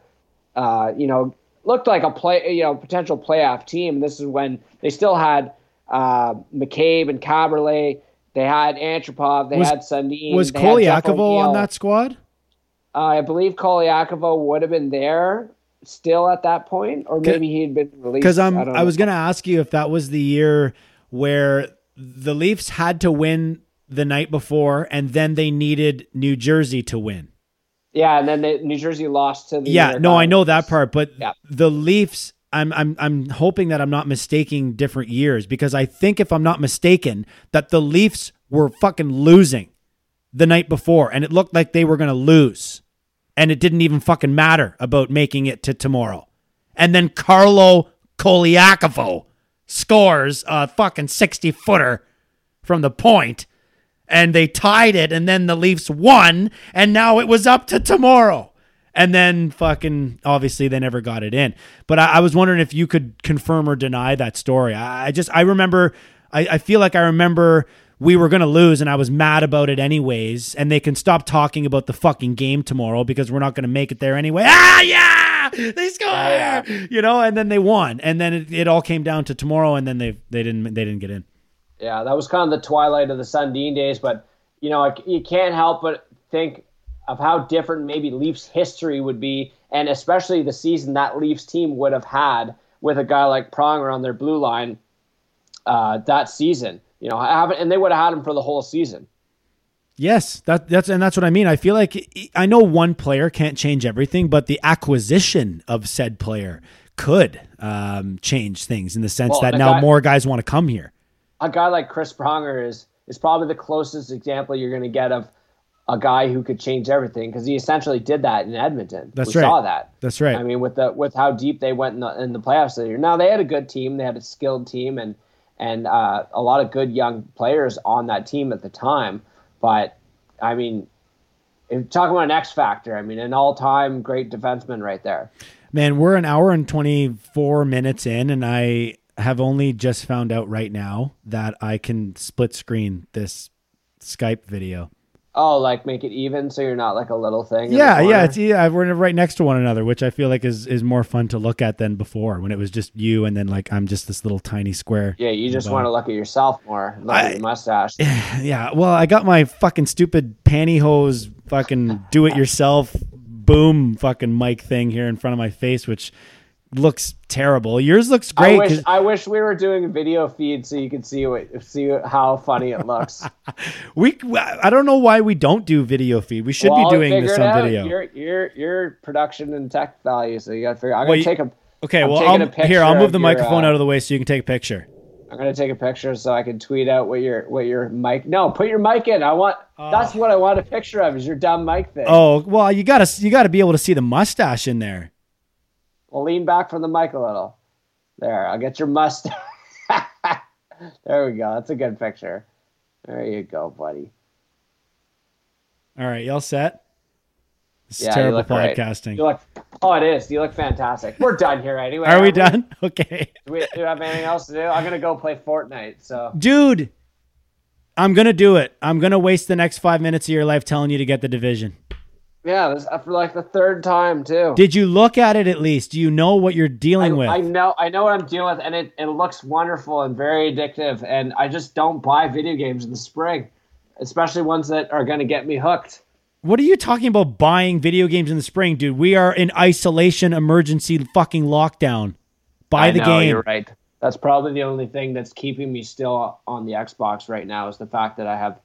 Speaker 6: uh, you know, looked like a play, you know, potential playoff team. This is when they still had uh, McCabe and Kaberle. They had Antropov. They
Speaker 5: Was-
Speaker 6: had Sundin.
Speaker 5: was Colaiacovo on that squad?
Speaker 6: Uh, I believe Colaiacovo would have been there still at that point, or maybe he had been released.
Speaker 5: Because I'm,
Speaker 6: um,
Speaker 5: I,
Speaker 6: I, know.
Speaker 5: was going to ask you if that was the year where the Leafs had to win the night before, and then they needed New Jersey to win.
Speaker 6: Yeah, and then the, New Jersey lost to the.
Speaker 5: Yeah, no, I know that part, but
Speaker 6: Yeah.
Speaker 5: the Leafs. I'm I'm I'm hoping that I'm not mistaking different years because I think if I'm not mistaken that the Leafs were fucking losing the night before and it looked like they were going to lose and it didn't even fucking matter about making it to tomorrow. And then Carlo Colaiacovo scores a fucking 60 footer from the point and they tied it and then the Leafs won and now it was up to tomorrow. And then fucking obviously they never got it in. But I, I was wondering if you could confirm or deny that story. I, I just I remember I, I feel like I remember we were gonna lose and I was mad about it anyways. And they can stop talking about the fucking game tomorrow because we're not gonna make it there anyway. Ah yeah! They score! You know, and then they won. And then it, it all came down to tomorrow and then they they didn't they didn't get in.
Speaker 6: Yeah, that was kind of the twilight of the Sundin days, but you know, you can't help but think of how different maybe Leafs history would be, and especially the season that Leafs team would have had with a guy like Pronger on their blue line uh, that season. You know, haven't and they would have had him for the whole season.
Speaker 5: Yes, that that's and that's what I mean. I feel like I know one player can't change everything, but the acquisition of said player could um, change things in the sense
Speaker 6: Well,
Speaker 5: that now
Speaker 6: guy-
Speaker 5: more guys want to come here.
Speaker 6: a guy like Chris Pronger is is probably the closest example you're going to get of a guy who could change everything because he essentially did that in Edmonton.
Speaker 5: That's
Speaker 6: we
Speaker 5: right.
Speaker 6: Saw that.
Speaker 5: That's right.
Speaker 6: I mean, with the with how deep they went in the in the playoffs this year. Now they had a good team. They had a skilled team and and uh, a lot of good young players on that team at the time. But I mean, if talking about an X factor, I mean, an all time great defenseman right there.
Speaker 5: Man, we're an hour and 24 minutes in, and I have only just found out right now that I can split screen this Skype video.
Speaker 6: Oh, like make it even so you're not like a little thing.
Speaker 5: Yeah, yeah, it's yeah. We're right next to one another, which I feel like is is more fun to look at than before when it was just you and then like I'm just this little tiny square.
Speaker 6: yeah. You just want to look at yourself more, look
Speaker 5: I-
Speaker 6: at your mustache. *laughs*
Speaker 5: Yeah, well, I got my fucking stupid pantyhose fucking do it yourself boom fucking mic thing here in front of my face, which looks terrible. Yours looks
Speaker 6: I
Speaker 5: great.
Speaker 6: I wish we were doing a video feed so you could see what see how funny it looks. *laughs*
Speaker 5: we I don't know why we don't do video feed. We should
Speaker 6: Well,
Speaker 5: be doing this on video.
Speaker 6: Your your your production and tech value, so you got to figure. I'm
Speaker 5: Well,
Speaker 6: gonna
Speaker 5: you-
Speaker 6: take a.
Speaker 5: Okay,
Speaker 6: I'm
Speaker 5: well, I'll, here I'll move the
Speaker 6: your,
Speaker 5: microphone
Speaker 6: uh,
Speaker 5: out of the way so you can take a picture.
Speaker 6: I'm gonna take a picture so I can tweet out what your what your mic. No, put your mic in. I want. That's what I want a picture of. Is your dumb mic thing?
Speaker 5: Oh well, you gotta you gotta be able to see the mustache in there.
Speaker 6: Well, lean back from the mic a little. There, I'll get your mustache. *laughs* there we go. That's a good picture. There you go, buddy.
Speaker 5: All right, y'all set? This is
Speaker 6: Yeah, you
Speaker 5: terrible
Speaker 6: look
Speaker 5: podcasting.
Speaker 6: You look. Oh, it is. You look fantastic. We're done here anyway.
Speaker 5: Are we
Speaker 6: aren't
Speaker 5: done? *laughs* Okay.
Speaker 6: Do we, do we have anything else to do? I'm gonna go play Fortnite. So
Speaker 5: Dude, I'm going to do it. I'm going to waste the next five minutes of your life telling you to get the division.
Speaker 6: Yeah, this uh, for like the third time too.
Speaker 5: Did you look at it at least? Do you know what you're dealing
Speaker 6: I,
Speaker 5: with?
Speaker 6: I know, I know what I'm dealing with, and it, it looks wonderful and very addictive. And I just don't buy video games in the spring, especially ones that are going to get me hooked.
Speaker 5: What are you talking about buying video games in the spring, dude? We are in isolation, emergency, fucking lockdown. Buy
Speaker 6: I
Speaker 5: the
Speaker 6: know,
Speaker 5: game.
Speaker 6: You're right. That's probably the only thing that's keeping me still on the Xbox right now is the fact that I have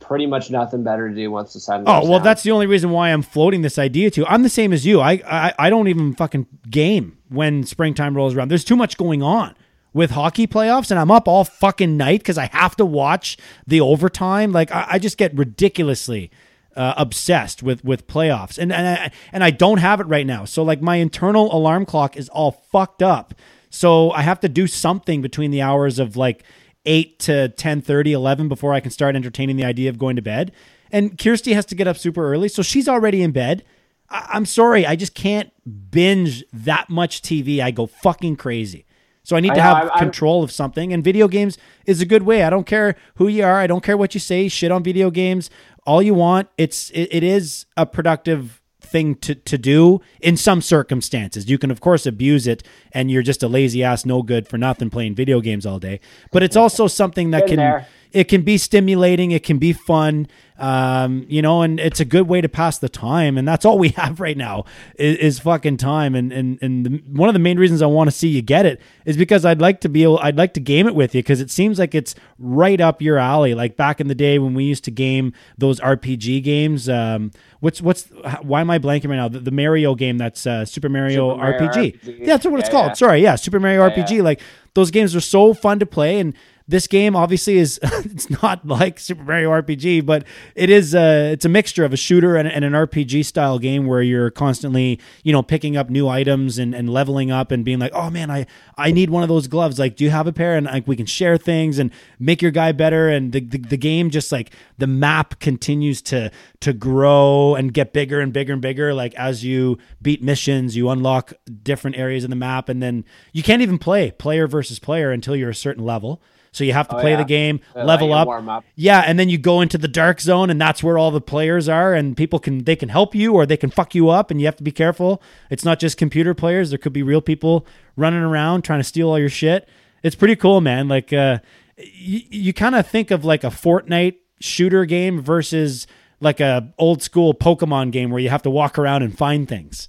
Speaker 6: pretty much nothing better to do once the sun.
Speaker 5: Oh well,
Speaker 6: down.
Speaker 5: that's the only reason why I'm floating this idea to. you. I'm the same as you. I, I I don't even fucking game when springtime rolls around. There's too much going on with hockey playoffs, and I'm up all fucking night because I have to watch the overtime. Like I, I just get ridiculously uh, obsessed with with playoffs, and and I, and I don't have it right now. So like my internal alarm clock is all fucked up. So I have to do something between the hours of like 8 to 10 11 before I can start entertaining the idea of going to bed. And Kirsty has to get up super early, so she's already in bed. I- I'm sorry, I just can't binge that much TV. I go fucking crazy. So I need
Speaker 6: I
Speaker 5: to
Speaker 6: know,
Speaker 5: have
Speaker 6: I'm-
Speaker 5: control of something, and video games is a good way. I don't care who you are. I don't care what you say. Shit on video games all you want. It's it, it is a productive thing to, to do in some circumstances. You can of course abuse it and you're just a lazy ass no good for nothing playing video games all day. But it's also something that
Speaker 6: Been
Speaker 5: can
Speaker 6: there.
Speaker 5: it can be stimulating, it can be fun. Um, you know, and it's a good way to pass the time, and that's all we *laughs* have right now is, is fucking time. And and and the, one of the main reasons I want to see you get it is because I'd like to be able, I'd like to game it with you because it seems like it's right up your alley. Like back in the day when we used to game those RPG games. Um, what's what's why am I blanking right now? The, the Mario game that's uh, Super Mario,
Speaker 6: Super Mario
Speaker 5: RPG.
Speaker 6: RPG.
Speaker 5: Yeah, that's what it's called.
Speaker 6: yeah.
Speaker 5: Sorry, yeah, Super Mario
Speaker 6: Yeah,
Speaker 5: RPG.
Speaker 6: yeah.
Speaker 5: Like those games are so fun to play and this game obviously is *laughs* it's not like Super Mario RPG, but it is a it's a mixture of a shooter and, and an RPG style game where you're constantly you know picking up new items and, and leveling up and being like, oh man, I I need one of those gloves. Like, do you have a pair? And like we can share things and make your guy better. And the, the the game just like the map continues to to grow and get bigger and bigger and bigger. Like as you beat missions, you unlock different areas of the map, and then you can't even play player versus player until you're a certain level. So you have to play
Speaker 6: yeah.
Speaker 5: the game,
Speaker 6: let
Speaker 5: level up.
Speaker 6: up.
Speaker 5: Yeah, and then you go into the dark zone and that's where all the players are and people can they can help you or they can fuck you up and you have to be careful. It's not just computer players, there could be real people running around trying to steal all your shit. It's pretty cool, man. Like uh you, you kind of think of like a Fortnite shooter game versus like a old school Pokemon game where you have to walk around and find things.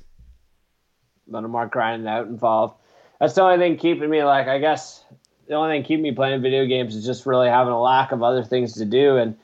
Speaker 6: A little more grinding out involved. That's the only thing keeping me like I guess the only thing keeping me playing video games is just really having a lack of other things to do. And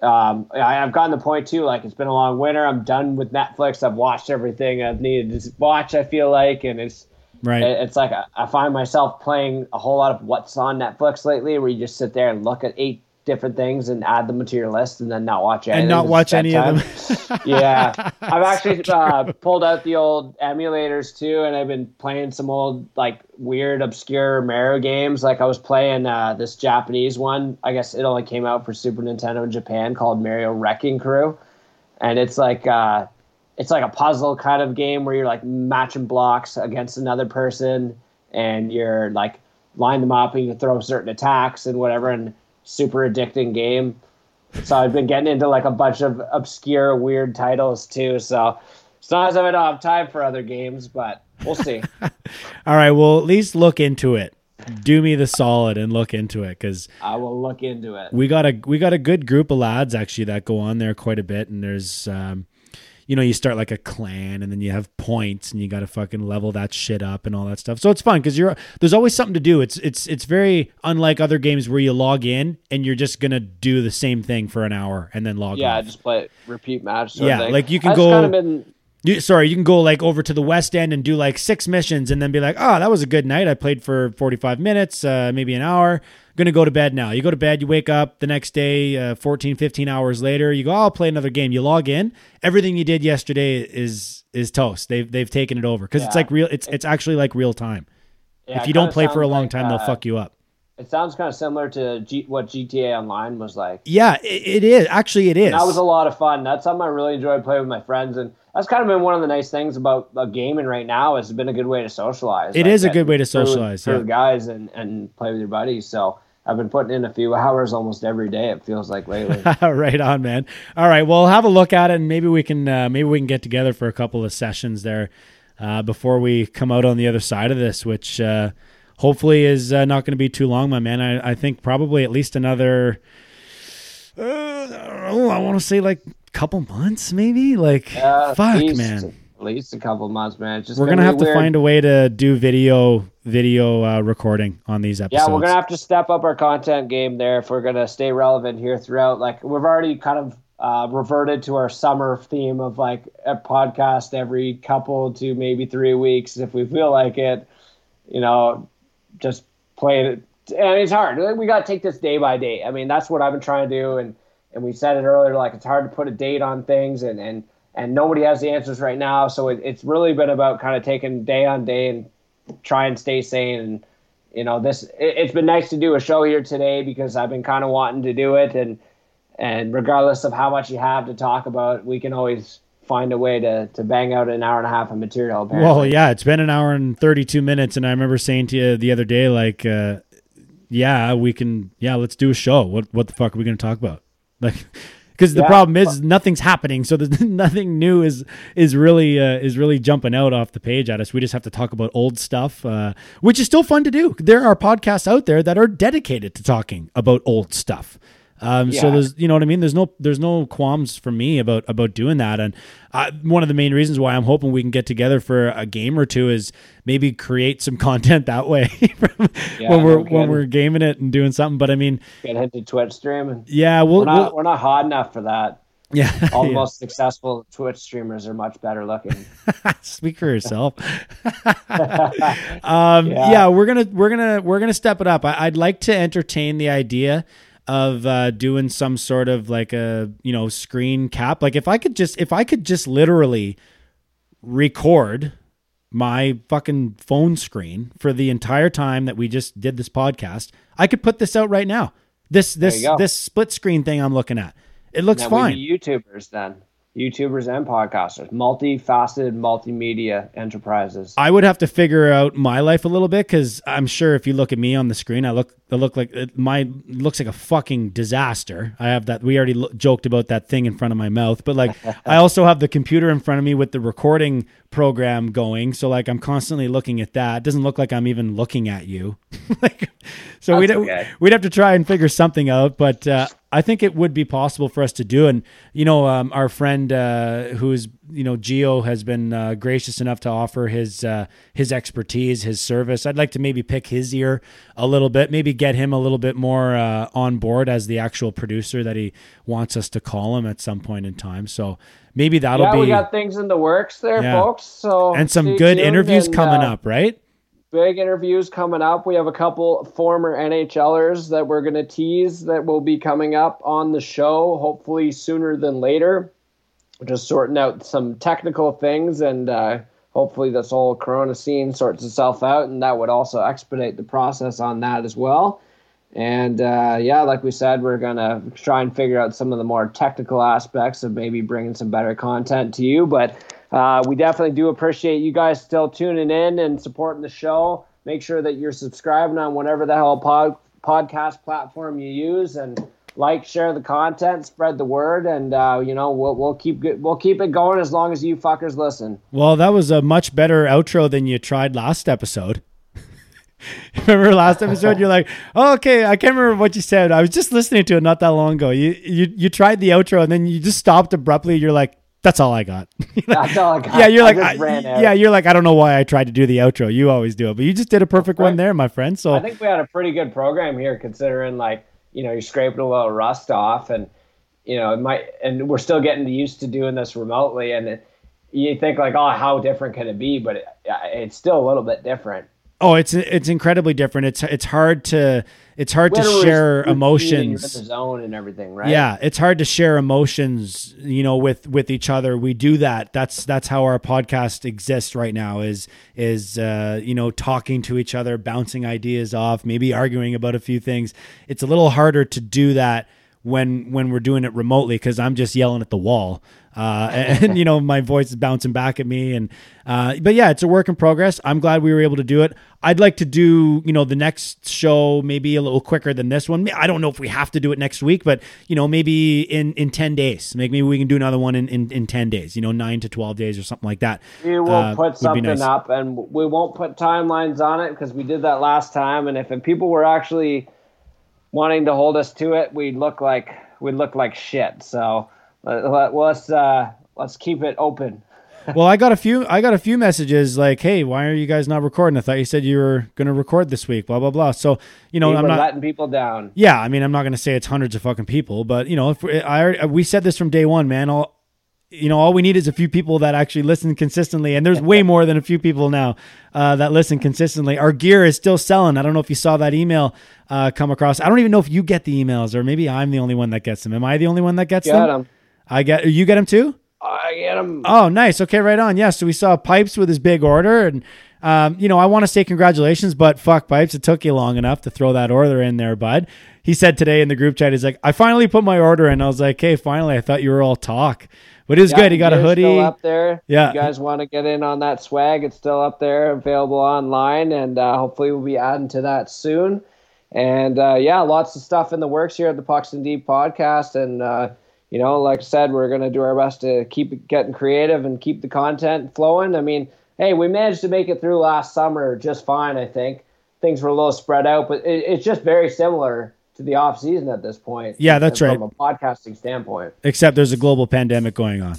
Speaker 6: um, I, I've gotten to the point too like it's been a long winter. I'm done with Netflix. I've watched everything I've needed to watch I feel like. And it's
Speaker 5: Right.
Speaker 6: it- it's like I, I find myself playing a whole lot of what's on Netflix lately where you just sit there and look at eight different things and add them to your list and then not watch anything
Speaker 5: not watch any of
Speaker 6: them. *laughs* Yeah, *laughs* I've actually uh, pulled out the old emulators too, and I've been playing some old like weird, obscure Mario games. Like I was playing uh, this Japanese one. I guess it only came out for Super Nintendo in Japan called Mario Wrecking Crew, and it's like uh, it's like a puzzle kind of game where you're like matching blocks against another person, and you're like line them up and you throw certain attacks and whatever, and super addicting game. So I've been getting into like a bunch of obscure, weird titles too. So it's not as if I don't have time for other games, but we'll see. *laughs*
Speaker 5: All right, well, at least look into it. Do me the solid and look into it cuz
Speaker 6: I will look into it.
Speaker 5: we got a we got a good group of lads actually that go on there quite a bit and there's um you know you start like a clan and then you have points and you got to fucking level that shit up and all that stuff so it's fun because you're there's always something to do it's it's it's very unlike other games where you log in and you're just gonna do the same thing for an hour and then log
Speaker 6: Yeah,
Speaker 5: off.
Speaker 6: just play repeat match.
Speaker 5: Yeah, like you can go-
Speaker 6: Kind of been,
Speaker 5: You, sorry, you can go like over to the West End and do like six missions and then be like, oh, that was a good night. I played for 45 minutes, uh, maybe an hour. Gonna go to bed now. You go to bed, you wake up the next day, uh, 14, 15 hours later, you go, oh, I'll play another game. You log in. Everything you did yesterday is is toast. They've they've taken it over because it's like real. It's it's actually like real time.
Speaker 6: yeah,
Speaker 5: if you don't play for a long
Speaker 6: like,
Speaker 5: time, they'll
Speaker 6: uh,
Speaker 5: fuck you up.
Speaker 6: It sounds kind of similar to G- what GTA Online was like.
Speaker 5: Yeah, it, it is. Actually, it is.
Speaker 6: That was a lot of fun. That's something I really enjoyed playing with my friends, and that's kind of been one of the nice things about, gaming right now. It's been a good way to socialize.
Speaker 5: It
Speaker 6: Like,
Speaker 5: is a good way to socialize, yeah.
Speaker 6: with guys and and play with your buddies. So I've been putting in a few hours almost every day. It feels like lately. *laughs*
Speaker 5: right on, man. All right, well, have a look at it, and maybe we can uh, maybe we can get together for a couple of sessions there uh, before we come out on the other side of this, which uh, hopefully is uh, not going to be too long, my man. I, I think probably at least another. Uh, I know. I want to say like a couple months, maybe. Like,
Speaker 6: Uh,
Speaker 5: fuck,
Speaker 6: least,
Speaker 5: man.
Speaker 6: At least a couple months, man. It's just
Speaker 5: We're gonna have
Speaker 6: be
Speaker 5: to
Speaker 6: weird.
Speaker 5: find a way to do video video uh, recording on these episodes.
Speaker 6: Yeah, we're gonna have to step up our content game there if we're gonna stay relevant here throughout. Like we've already kind of uh, reverted to our summer theme of like a podcast every couple to maybe three weeks if we feel like it. You know, just play it. And it's hard. We got to take this day by day. I mean, that's what I've been trying to do. And and we said it earlier. Like it's hard to put a date on things, and and and nobody has the answers right now. So it, it's really been about kind of taking day on day and try and stay sane and you know this it, it's been nice to do a show here today because i've been kind of wanting to do it and and regardless of how much you have to talk about we can always find a way to to bang out an hour and a half of material apparently.
Speaker 5: Well, yeah, it's been an hour and 32 minutes. And I remember saying to you the other day, like, uh, yeah, we can, yeah, let's do a show. What, what the fuck are we going to talk about? Like, because the
Speaker 6: Yeah.
Speaker 5: problem is nothing's happening. So there's *laughs* nothing new is, is really, uh, is really jumping out off the page at us. We just have to talk about old stuff, uh, which is still fun to do. There are podcasts out there that are dedicated to talking about old stuff. Um, So there's, you know what I mean. There's no, there's no qualms for me about about doing that. And uh, one of the main reasons why I'm hoping we can get together for a game or two is maybe create some *laughs* content that way *laughs*
Speaker 6: Yeah,
Speaker 5: when we're
Speaker 6: no
Speaker 5: when we're gaming it and doing something. But I mean,
Speaker 6: get into twitch stream
Speaker 5: yeah, we'll,
Speaker 6: we're not
Speaker 5: we'll
Speaker 6: we're not hot enough for that *laughs*
Speaker 5: yeah.
Speaker 6: all the
Speaker 5: yeah.
Speaker 6: most successful twitch streamers are much better looking
Speaker 5: Speak for yourself. um, yeah.
Speaker 6: Yeah.
Speaker 5: we're gonna we're gonna we're gonna step it up. I, I'd like to entertain the idea of uh, doing some sort of like a you know screen cap. Like if I could just if I could just literally record my fucking phone screen for the entire time that we just did this podcast, I could put this out right now. This this this split screen thing I'm looking at. It looks
Speaker 6: Now
Speaker 5: fine.
Speaker 6: youtubers then youtubers and podcasters multifaceted multimedia enterprises
Speaker 5: I would have to figure out my life a little bit because I'm sure if you look at me on the screen, I look I look like it, my looks like a fucking disaster. I have that. We already lo- joked about that thing in front of my mouth, but like *laughs* I also have the computer in front of me with the recording program going. So like I'm constantly looking at that. It doesn't look like I'm even looking at you. *laughs* like so we'd
Speaker 6: That's okay.
Speaker 5: we'd have to try and figure something out. But uh, I think it would be possible for us to do. And you know, um, our friend uh, who's you know Geo has been uh, gracious enough to offer his uh, his expertise, his service. I'd like to maybe pick his ear a little bit, maybe get him a little bit more uh, on board as the actual producer that he wants us to call him at some point in time. So maybe that'll be
Speaker 6: yeah
Speaker 5: be
Speaker 6: we got things in the works there
Speaker 5: Yeah.
Speaker 6: folks so
Speaker 5: and some good interviews
Speaker 6: and,
Speaker 5: coming
Speaker 6: uh,
Speaker 5: up, right?
Speaker 6: Big interviews coming up. We have a couple former NHLers that we're going to tease that will be coming up on the show, hopefully sooner than later. Just sorting out some technical things, and uh, hopefully this whole Corona scene sorts itself out, and that would also expedite the process on that as well. And uh, yeah, like we said, we're gonna try and figure out some of the more technical aspects of maybe bringing some better content to you. But uh, we definitely do appreciate you guys still tuning in and supporting the show. Make sure that you're subscribing on whatever the hell pod, podcast platform you use, and like, share the content, spread the word, and uh, you know we'll we'll keep we'll keep it going as long as you fuckers listen.
Speaker 5: Well, that was a much better outro than you tried last episode. *laughs* remember last episode? You're like, oh, okay, I can't remember what you said. I was just listening to it not that long ago. You you you tried the outro and then you just stopped abruptly. You're like, that's all I got. *laughs*
Speaker 6: That's all I got.
Speaker 5: yeah, you're
Speaker 6: I
Speaker 5: like, I-
Speaker 6: ran
Speaker 5: yeah, you're like, I don't know why I tried to do the outro. You always do it, but you just did a perfect one there, my friend. So
Speaker 6: I think we had a pretty good program here, considering like you know you're scraping a little rust off, and you know it might, and we're still getting used to doing this remotely, and it, you think like, oh, how different can it be? But it, it's still a little bit different.
Speaker 5: Oh, it's it's incredibly different. It's it's hard to it's hard to share emotions.
Speaker 6: in the zone and everything, right?
Speaker 5: Yeah, it's hard to share emotions, you know, with with each other. We do that. That's that's how our podcast exists right now. Is is uh, you know talking to each other, bouncing ideas off, maybe arguing about a few things. It's a little harder to do that when when we're doing it remotely because I'm just yelling at the wall. Uh, *laughs* and, you know my voice is bouncing back at me and uh, but yeah it's a work in progress i'm glad we were able to do it i'd like to do you know the next show maybe a little quicker than this one i don't know if we have to do it next week but you know maybe in in 10 days maybe we can do another one in in, in 10 days you know 9 to 12 days or something like that
Speaker 6: We will
Speaker 5: Uh,
Speaker 6: put something
Speaker 5: nice.
Speaker 6: up, and we won't put timelines on it because we did that last time. And if, if people were actually wanting to hold us to it, we'd look like we'd look like shit. So let, let's uh, let's keep it open. *laughs*
Speaker 5: well i got a few i got a few messages like hey why are you guys not recording i thought you said you were going to record this week blah blah blah so you know
Speaker 6: we
Speaker 5: i'm not
Speaker 6: letting people down.
Speaker 5: Yeah, I mean, I'm not going to say it's hundreds of fucking people, but you know, if we, I we said this from day one, man. All you know, all we need is a few people that actually listen consistently, and there's way more than a few people now uh, that listen consistently. Our gear is still selling. I don't know if you saw that email uh, come across. I don't even know if you get the emails, or maybe I'm the only one that gets them. Am I the only one that gets
Speaker 6: Get
Speaker 5: them?
Speaker 6: them.
Speaker 5: I get. You get them too?
Speaker 6: I get them.
Speaker 5: Oh, nice. Okay, right on. Yeah. So we saw Pipes with his big order, and um, you know, I want to say congratulations, but fuck Pipes, it took you long enough to throw that order in there, bud. He said today in the group chat, he's like, I finally put my order in. I was like, hey, finally. I thought you were all talk, but it was good. He got a hoodie.
Speaker 6: Still up there.
Speaker 5: Yeah.
Speaker 6: You guys want to get in on that swag? It's still up there, available online, and uh, hopefully we'll be adding to that soon. And uh, yeah, lots of stuff in the works here at the Pucks and Deep podcast. And uh, you know, like I said, we're gonna do our best to keep getting creative and keep the content flowing. I mean, hey, we managed to make it through last summer just fine. I think things were a little spread out, but it, it's just very similar to the off season at this point.
Speaker 5: Yeah, that's right.
Speaker 6: from a podcasting standpoint.
Speaker 5: Except there's a global pandemic going on.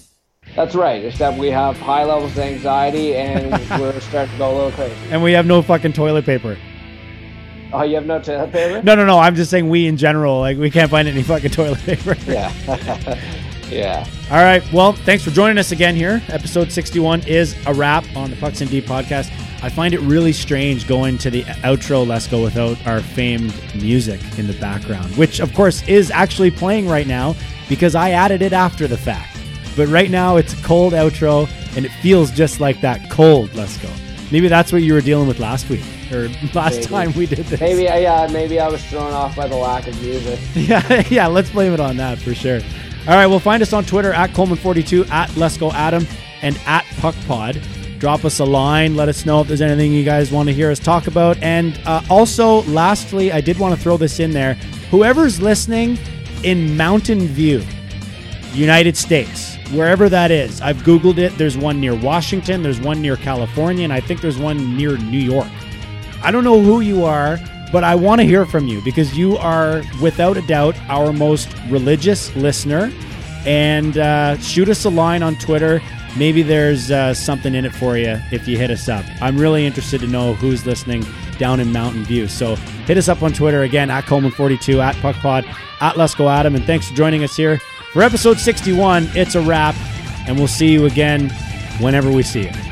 Speaker 6: That's right. Except we have high levels of anxiety and *laughs* we're starting to go a little crazy.
Speaker 5: And we have no fucking toilet paper.
Speaker 6: Oh, you have no toilet paper?
Speaker 5: No, no, no. I'm just saying we in general, like we can't find any fucking toilet *laughs* paper.
Speaker 6: Yeah. *laughs* yeah.
Speaker 5: All right. Well, thanks for joining us again here. Episode 61 is a wrap on the Pucks and Deep podcast. I find it really strange going to the outro Let's Go without our famed music in the background, which of course is actually playing right now because I added it after the fact. But right now it's a cold outro and it feels just like that cold Let's Go. Maybe that's what you were dealing with last week or *laughs* last
Speaker 6: Maybe.
Speaker 5: time we did this.
Speaker 6: Maybe, uh, yeah, maybe I was thrown off by the lack of music. *laughs*
Speaker 5: Yeah, yeah, let's blame it on that for sure. All right, well, find us on Twitter at Coleman42, at Let's Go Adam, and at PuckPod. Drop us a line. Let us know if there's anything you guys want to hear us talk about. And uh, also, lastly, I did want to throw this in there. Whoever's listening in Mountain View, United States, wherever that is, I've Googled it. There's one near Washington, there's one near California, and I think there's one near New York. I don't know who you are, but I want to hear from you because you are, without a doubt, our most religious listener. And uh, shoot us a line on Twitter. Maybe there's uh, something in it for you if you hit us up. I'm really interested to know who's listening down in Mountain View. So hit us up on Twitter again at Coleman42, at PuckPod, at Let's Adam. And thanks for joining us here for episode 61. It's a wrap, and we'll see you again whenever we see you.